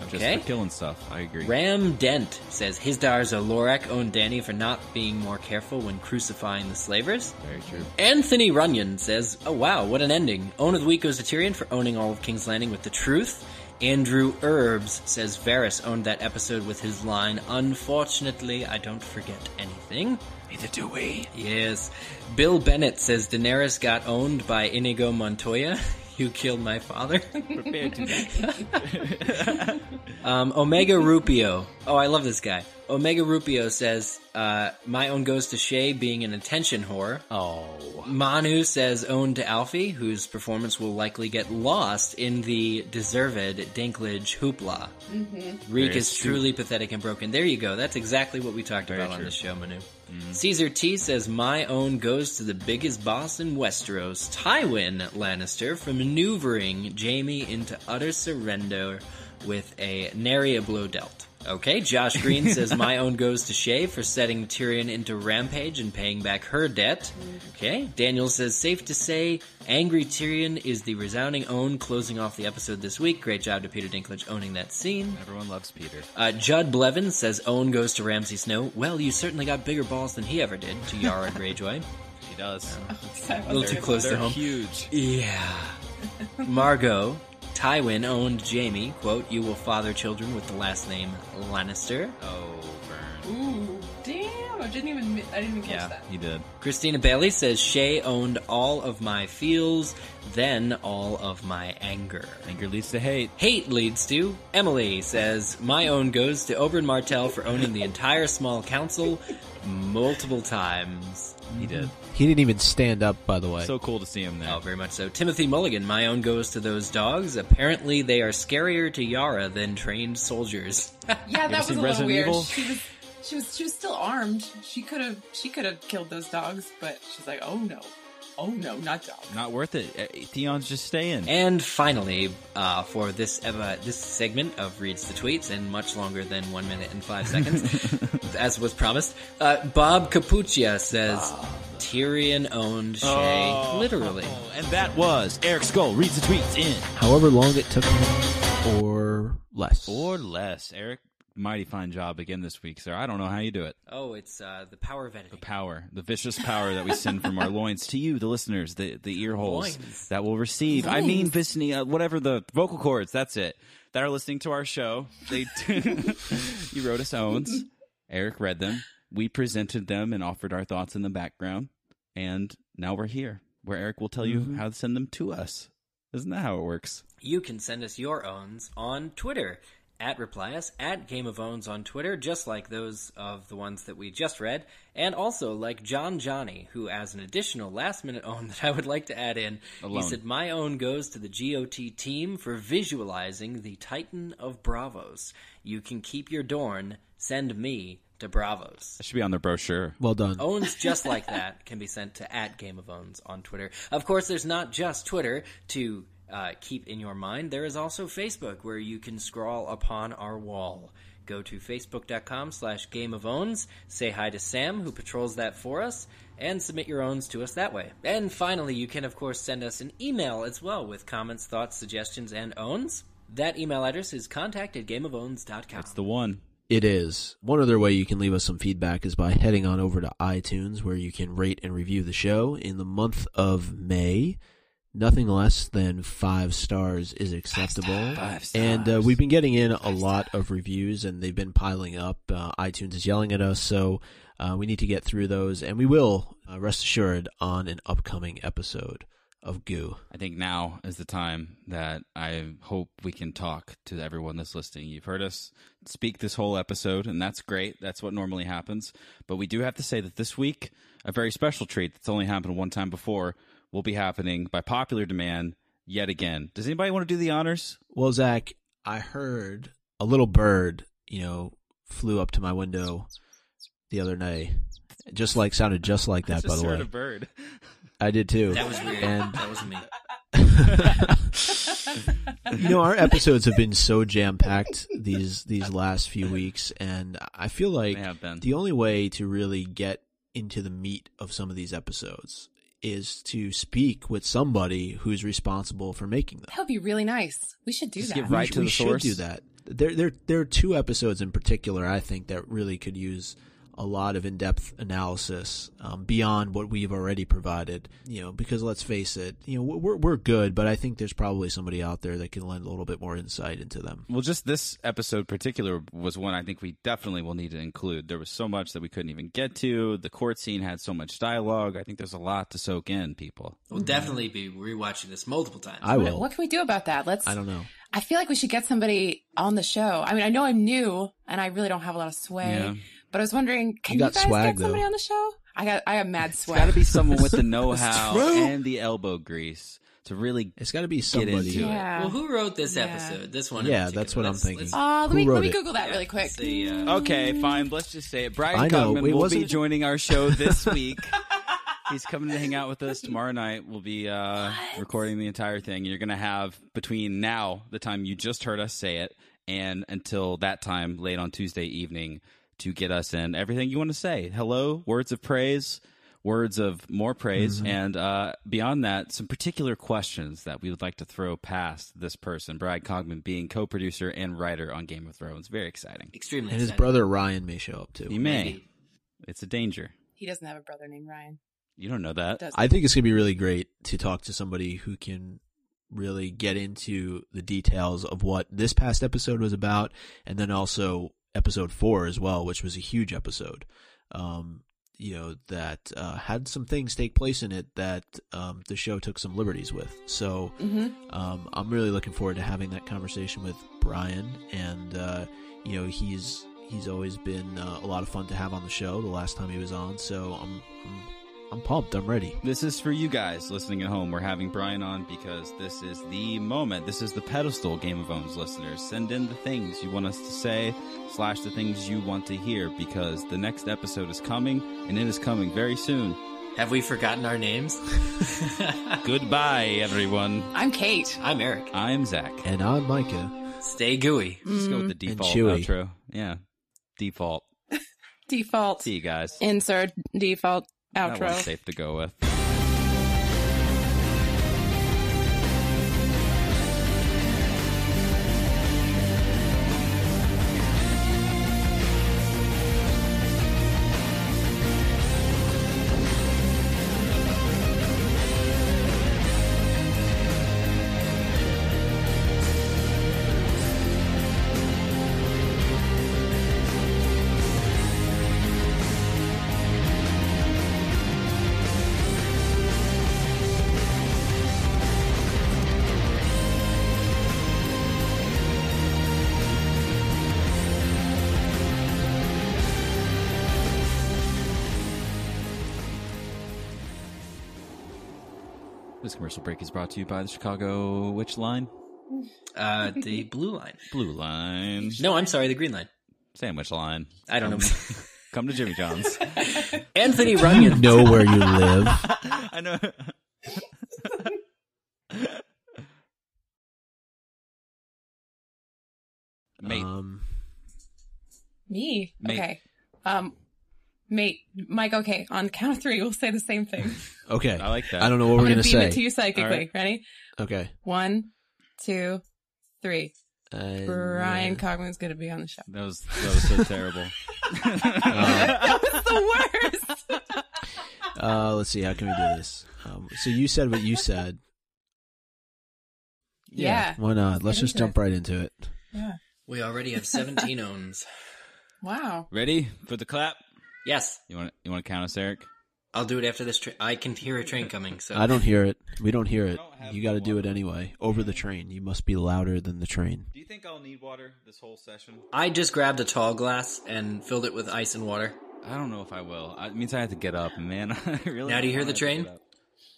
Just Okay. for killing stuff. I agree. Ram Dent says, Hizdahr zo Loraq owned Dany for not being more careful when crucifying the slavers. Very true. Anthony Runyon says, "Oh wow, what an ending! Own of the week goes to Tyrion for owning all of King's Landing with the truth." Andrew Herbs says Varys owned that episode with his line, "Unfortunately, I don't forget anything." Neither do we. Yes. Bill Bennett says Daenerys got owned by Inigo Montoya. You killed my father. Prepared to die. Um, Omega Rupio. Oh, I love this guy. Omega Rupio says, uh, my own goes to Shae being an attention whore. Oh. Manu says own to Alfie, whose performance will likely get lost in the deserved Dinklage hoopla. Mm-hmm. Reek Very is astute. truly pathetic and broken. There you go. That's exactly what we talked Very about on the show, Manu. Caesar T says my own goes to the biggest boss in Westeros, Tywin Lannister, for maneuvering Jaime into utter surrender with a nary a blow dealt. Okay, Josh Green says my own goes to Shae for setting Tyrion into rampage and paying back her debt. Okay, Daniel says safe to say angry Tyrion is the resounding own closing off the episode this week. Great job to Peter Dinklage owning that scene. Everyone loves Peter. Uh, Judd Blevins says own goes to Ramsay Snow. Well, you certainly got bigger balls than he ever did to Yara Greyjoy. He does. A little too close to home. huge. Yeah. Margot, Tywin owned Jaime. Quote, you will father children with the last name Lannister. Oh, burn. Ooh, damn! I didn't even. I didn't even catch Yeah, that. he did. Christina Bailey says Shae owned all of my feels, then all of my anger. Anger leads to hate. Hate leads to Emily says my own goes to Oberyn Martell for owning the entire small council multiple times. He did. Mm-hmm. He didn't even stand up, by the way. So cool to see him there. Oh, very much so. Timothy Mulligan, my own goes to those dogs. Apparently, they are scarier to Yara than trained soldiers. Yeah, that was a seen little Resident weird. Evil? She was. She was she was still armed. She could have she could have killed those dogs, but she's like, oh no, oh no, not dogs. Not worth it. Uh, Theon's just staying. And finally, uh, for this uh, this segment of reads the tweets and much longer than one minute and five seconds, as was promised, uh, Bob Capuccia says Tyrion owned Shae literally. and that was Eric Skull reads the tweets in However long it took him, or less. or less. Eric, mighty fine job again this week, sir. I don't know how you do it. Oh, it's uh, the power of editing. The power, the vicious power that we send from our loins to you, the listeners, the the ear holes Loins. that will receive. I mean, Visney, uh, whatever the vocal cords. That's it. That are listening to our show. They, you wrote us owns. Eric read them. We presented them and offered our thoughts in the background. And now we're here, where Eric will tell you how to send them to us. Isn't that how it works? You can send us your owns on Twitter at reply us at Game of Owns on Twitter, just like those of the ones that we just read, and also like John Johnny, who, as an additional last minute own that I would like to add in, Alone. he said, My own goes to the GOT team for visualizing the Titan of Braavos. You can keep your Dorne, send me to Braavos. That should be on their brochure. Well done. Owns just like that can be sent to at Game of Owns on Twitter. Of course, there's not just Twitter to uh, keep in your mind. There is also Facebook where you can scroll upon our wall. Go to facebook.com slash game of owns, say hi to Sam, who patrols that for us, and submit your owns to us that way. And finally, you can, of course, send us an email as well with comments, thoughts, suggestions, and owns. That email address is contact at gameofowns.com. That's the one. It is. One other way you can leave us some feedback is by heading on over to iTunes where you can rate and review the show. In the month of May, nothing less than five stars is acceptable. Five stars. And uh, we've been getting in a lot of reviews and they've been piling up. Uh, iTunes is yelling at us, so uh, we need to get through those. And we will, uh, rest assured, on an upcoming episode of Goo. I think now is the time that I hope we can talk to everyone that's listening. You've heard us speak this whole episode, and that's great. That's what normally happens. But we do have to say that this week, a very special treat that's only happened one time before will be happening by popular demand yet again. Does anybody want to do the honors? Well, Zach, I heard a little bird, you know, flew up to my window the other night. Just like sounded just like that, I by the heard way. a bird. I did too. That was weird. And that wasn't me. you know, our episodes have been so jam packed these these last few weeks, and I feel like have been. the only way to really get into the meat of some of these episodes is to speak with somebody who's responsible for making them. That would be really nice. We should do Just that. give right we, to we the should source. do that. There, there, there are two episodes in particular I think that really could use a lot of in-depth analysis um, beyond what we've already provided. You know, because let's face it, you know, we're we're good, but I think there's probably somebody out there that can lend a little bit more insight into them. Well, just this episode particular was one I think we definitely will need to include. There was so much that we couldn't even get to. The court scene had so much dialogue. I think there's a lot to soak in, people. We'll definitely be rewatching this multiple times. I will. What can we do about that? Let's. I don't know. I feel like we should get somebody on the show. I mean, I know I'm new and I really don't have a lot of sway, Yeah. But I was wondering, can You you, guys swag, get somebody though. on the show? I got, I have mad It's swag. got to be someone with the know-how and the elbow grease to really. It's got to be Get somebody. into it. yeah. Well, who wrote this Yeah. episode? This one. Yeah, particular. that's what I'm Let's- thinking. let's- Uh, let me let me it? Google that yeah, really quick. see, uh, Okay, fine. Let's just say it. Bryan I know. Cogman Wait, will wasn't be it- joining our show this week. He's coming to hang out with us tomorrow night. We'll be uh, recording the entire thing. You're going to have between now, the time you just heard us say it, and until that time, late on Tuesday evening, to get us in everything you want to say. Hello, words of praise, words of more praise, Mm-hmm. and uh, beyond that, some particular questions that we would like to throw past this person, Brad Cogman, being co-producer and writer on Game of Thrones. Very exciting. extremely. And his brother Ryan may show up too. He may. Maybe. It's a danger. He doesn't have a brother named Ryan. You don't know that. Does I think it's gonna be really great to talk to somebody who can really get into the details of what this past episode was about, and then also episode four as well, which was a huge episode. Um, you know that uh, had some things take place in it that um, the show took some liberties with. So hmm um, I'm really looking forward to having that conversation with Bryan, and uh, you know he's he's always been uh, a lot of fun to have on the show. The last time he was on, so I'm, I'm I'm pumped. I'm ready. This is for you guys listening at home. We're having Bryan on because this is the moment. This is the pedestal Game of Owns listeners. Send in the things you want us to say, slash the things you want to hear, because the next episode is coming, and it is coming very soon. Have we forgotten our names? Goodbye, everyone. I'm Kate. I'm Eric. I'm Zach. And I'm Micah. Stay gooey. Let's go with the mm. default chewy. outro. Yeah, default. Default. See you guys. Insert default That outro. one's safe to go with. This commercial break is brought to you by the Chicago Which Line? Uh, the blue line. Blue Line. No, I'm sorry, the green line. Sandwich Line. I don't know. Come to Jimmy John's. Anthony Runyon. Know where you live. I know. Mate, Um, Me. Mate. Okay. Um, mate, Mike. Okay. On count of three, we'll say the same thing. Okay. I like that. I don't know what I'm we're gonna gonna beam say. it to you psychically. All right. Ready? Okay. One, two, three. And, Bryan uh, Cogman's gonna be on the show. That was that was so terrible. that was the worst. Uh, let's see. How can we do this? Um, so you said what you said. Yeah. Why not? Let's get just into jump right into it. yeah. We already have 17 owns. Wow. Ready for the clap? Yes, You want you want to count us, Eric? I'll do it after this. Tra- I can hear a train coming. So I don't hear it. We don't hear it. don't You got to do it anyway. Over the train. You must be louder than the train. Do you think I'll need water this whole session? I just grabbed a tall glass and filled it with ice and water. I don't know if I will. It means I have to get up, man, I really. Now do you hear the train? get.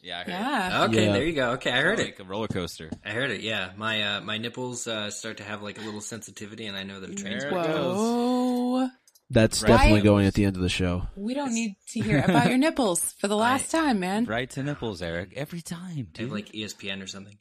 Yeah, I heard Yeah. Okay, Yeah. there you go. Okay, I heard it. it. Like a roller coaster. I heard it. Yeah, my uh, my nipples uh, start to have like a little sensitivity, and I know that a train's There it about to- goes. Whoa. That's Right. definitely going at the end of the show. We don't need to hear about your nipples for the last time, man. Right to nipples, Eric. Every time, I have like ESPN or something.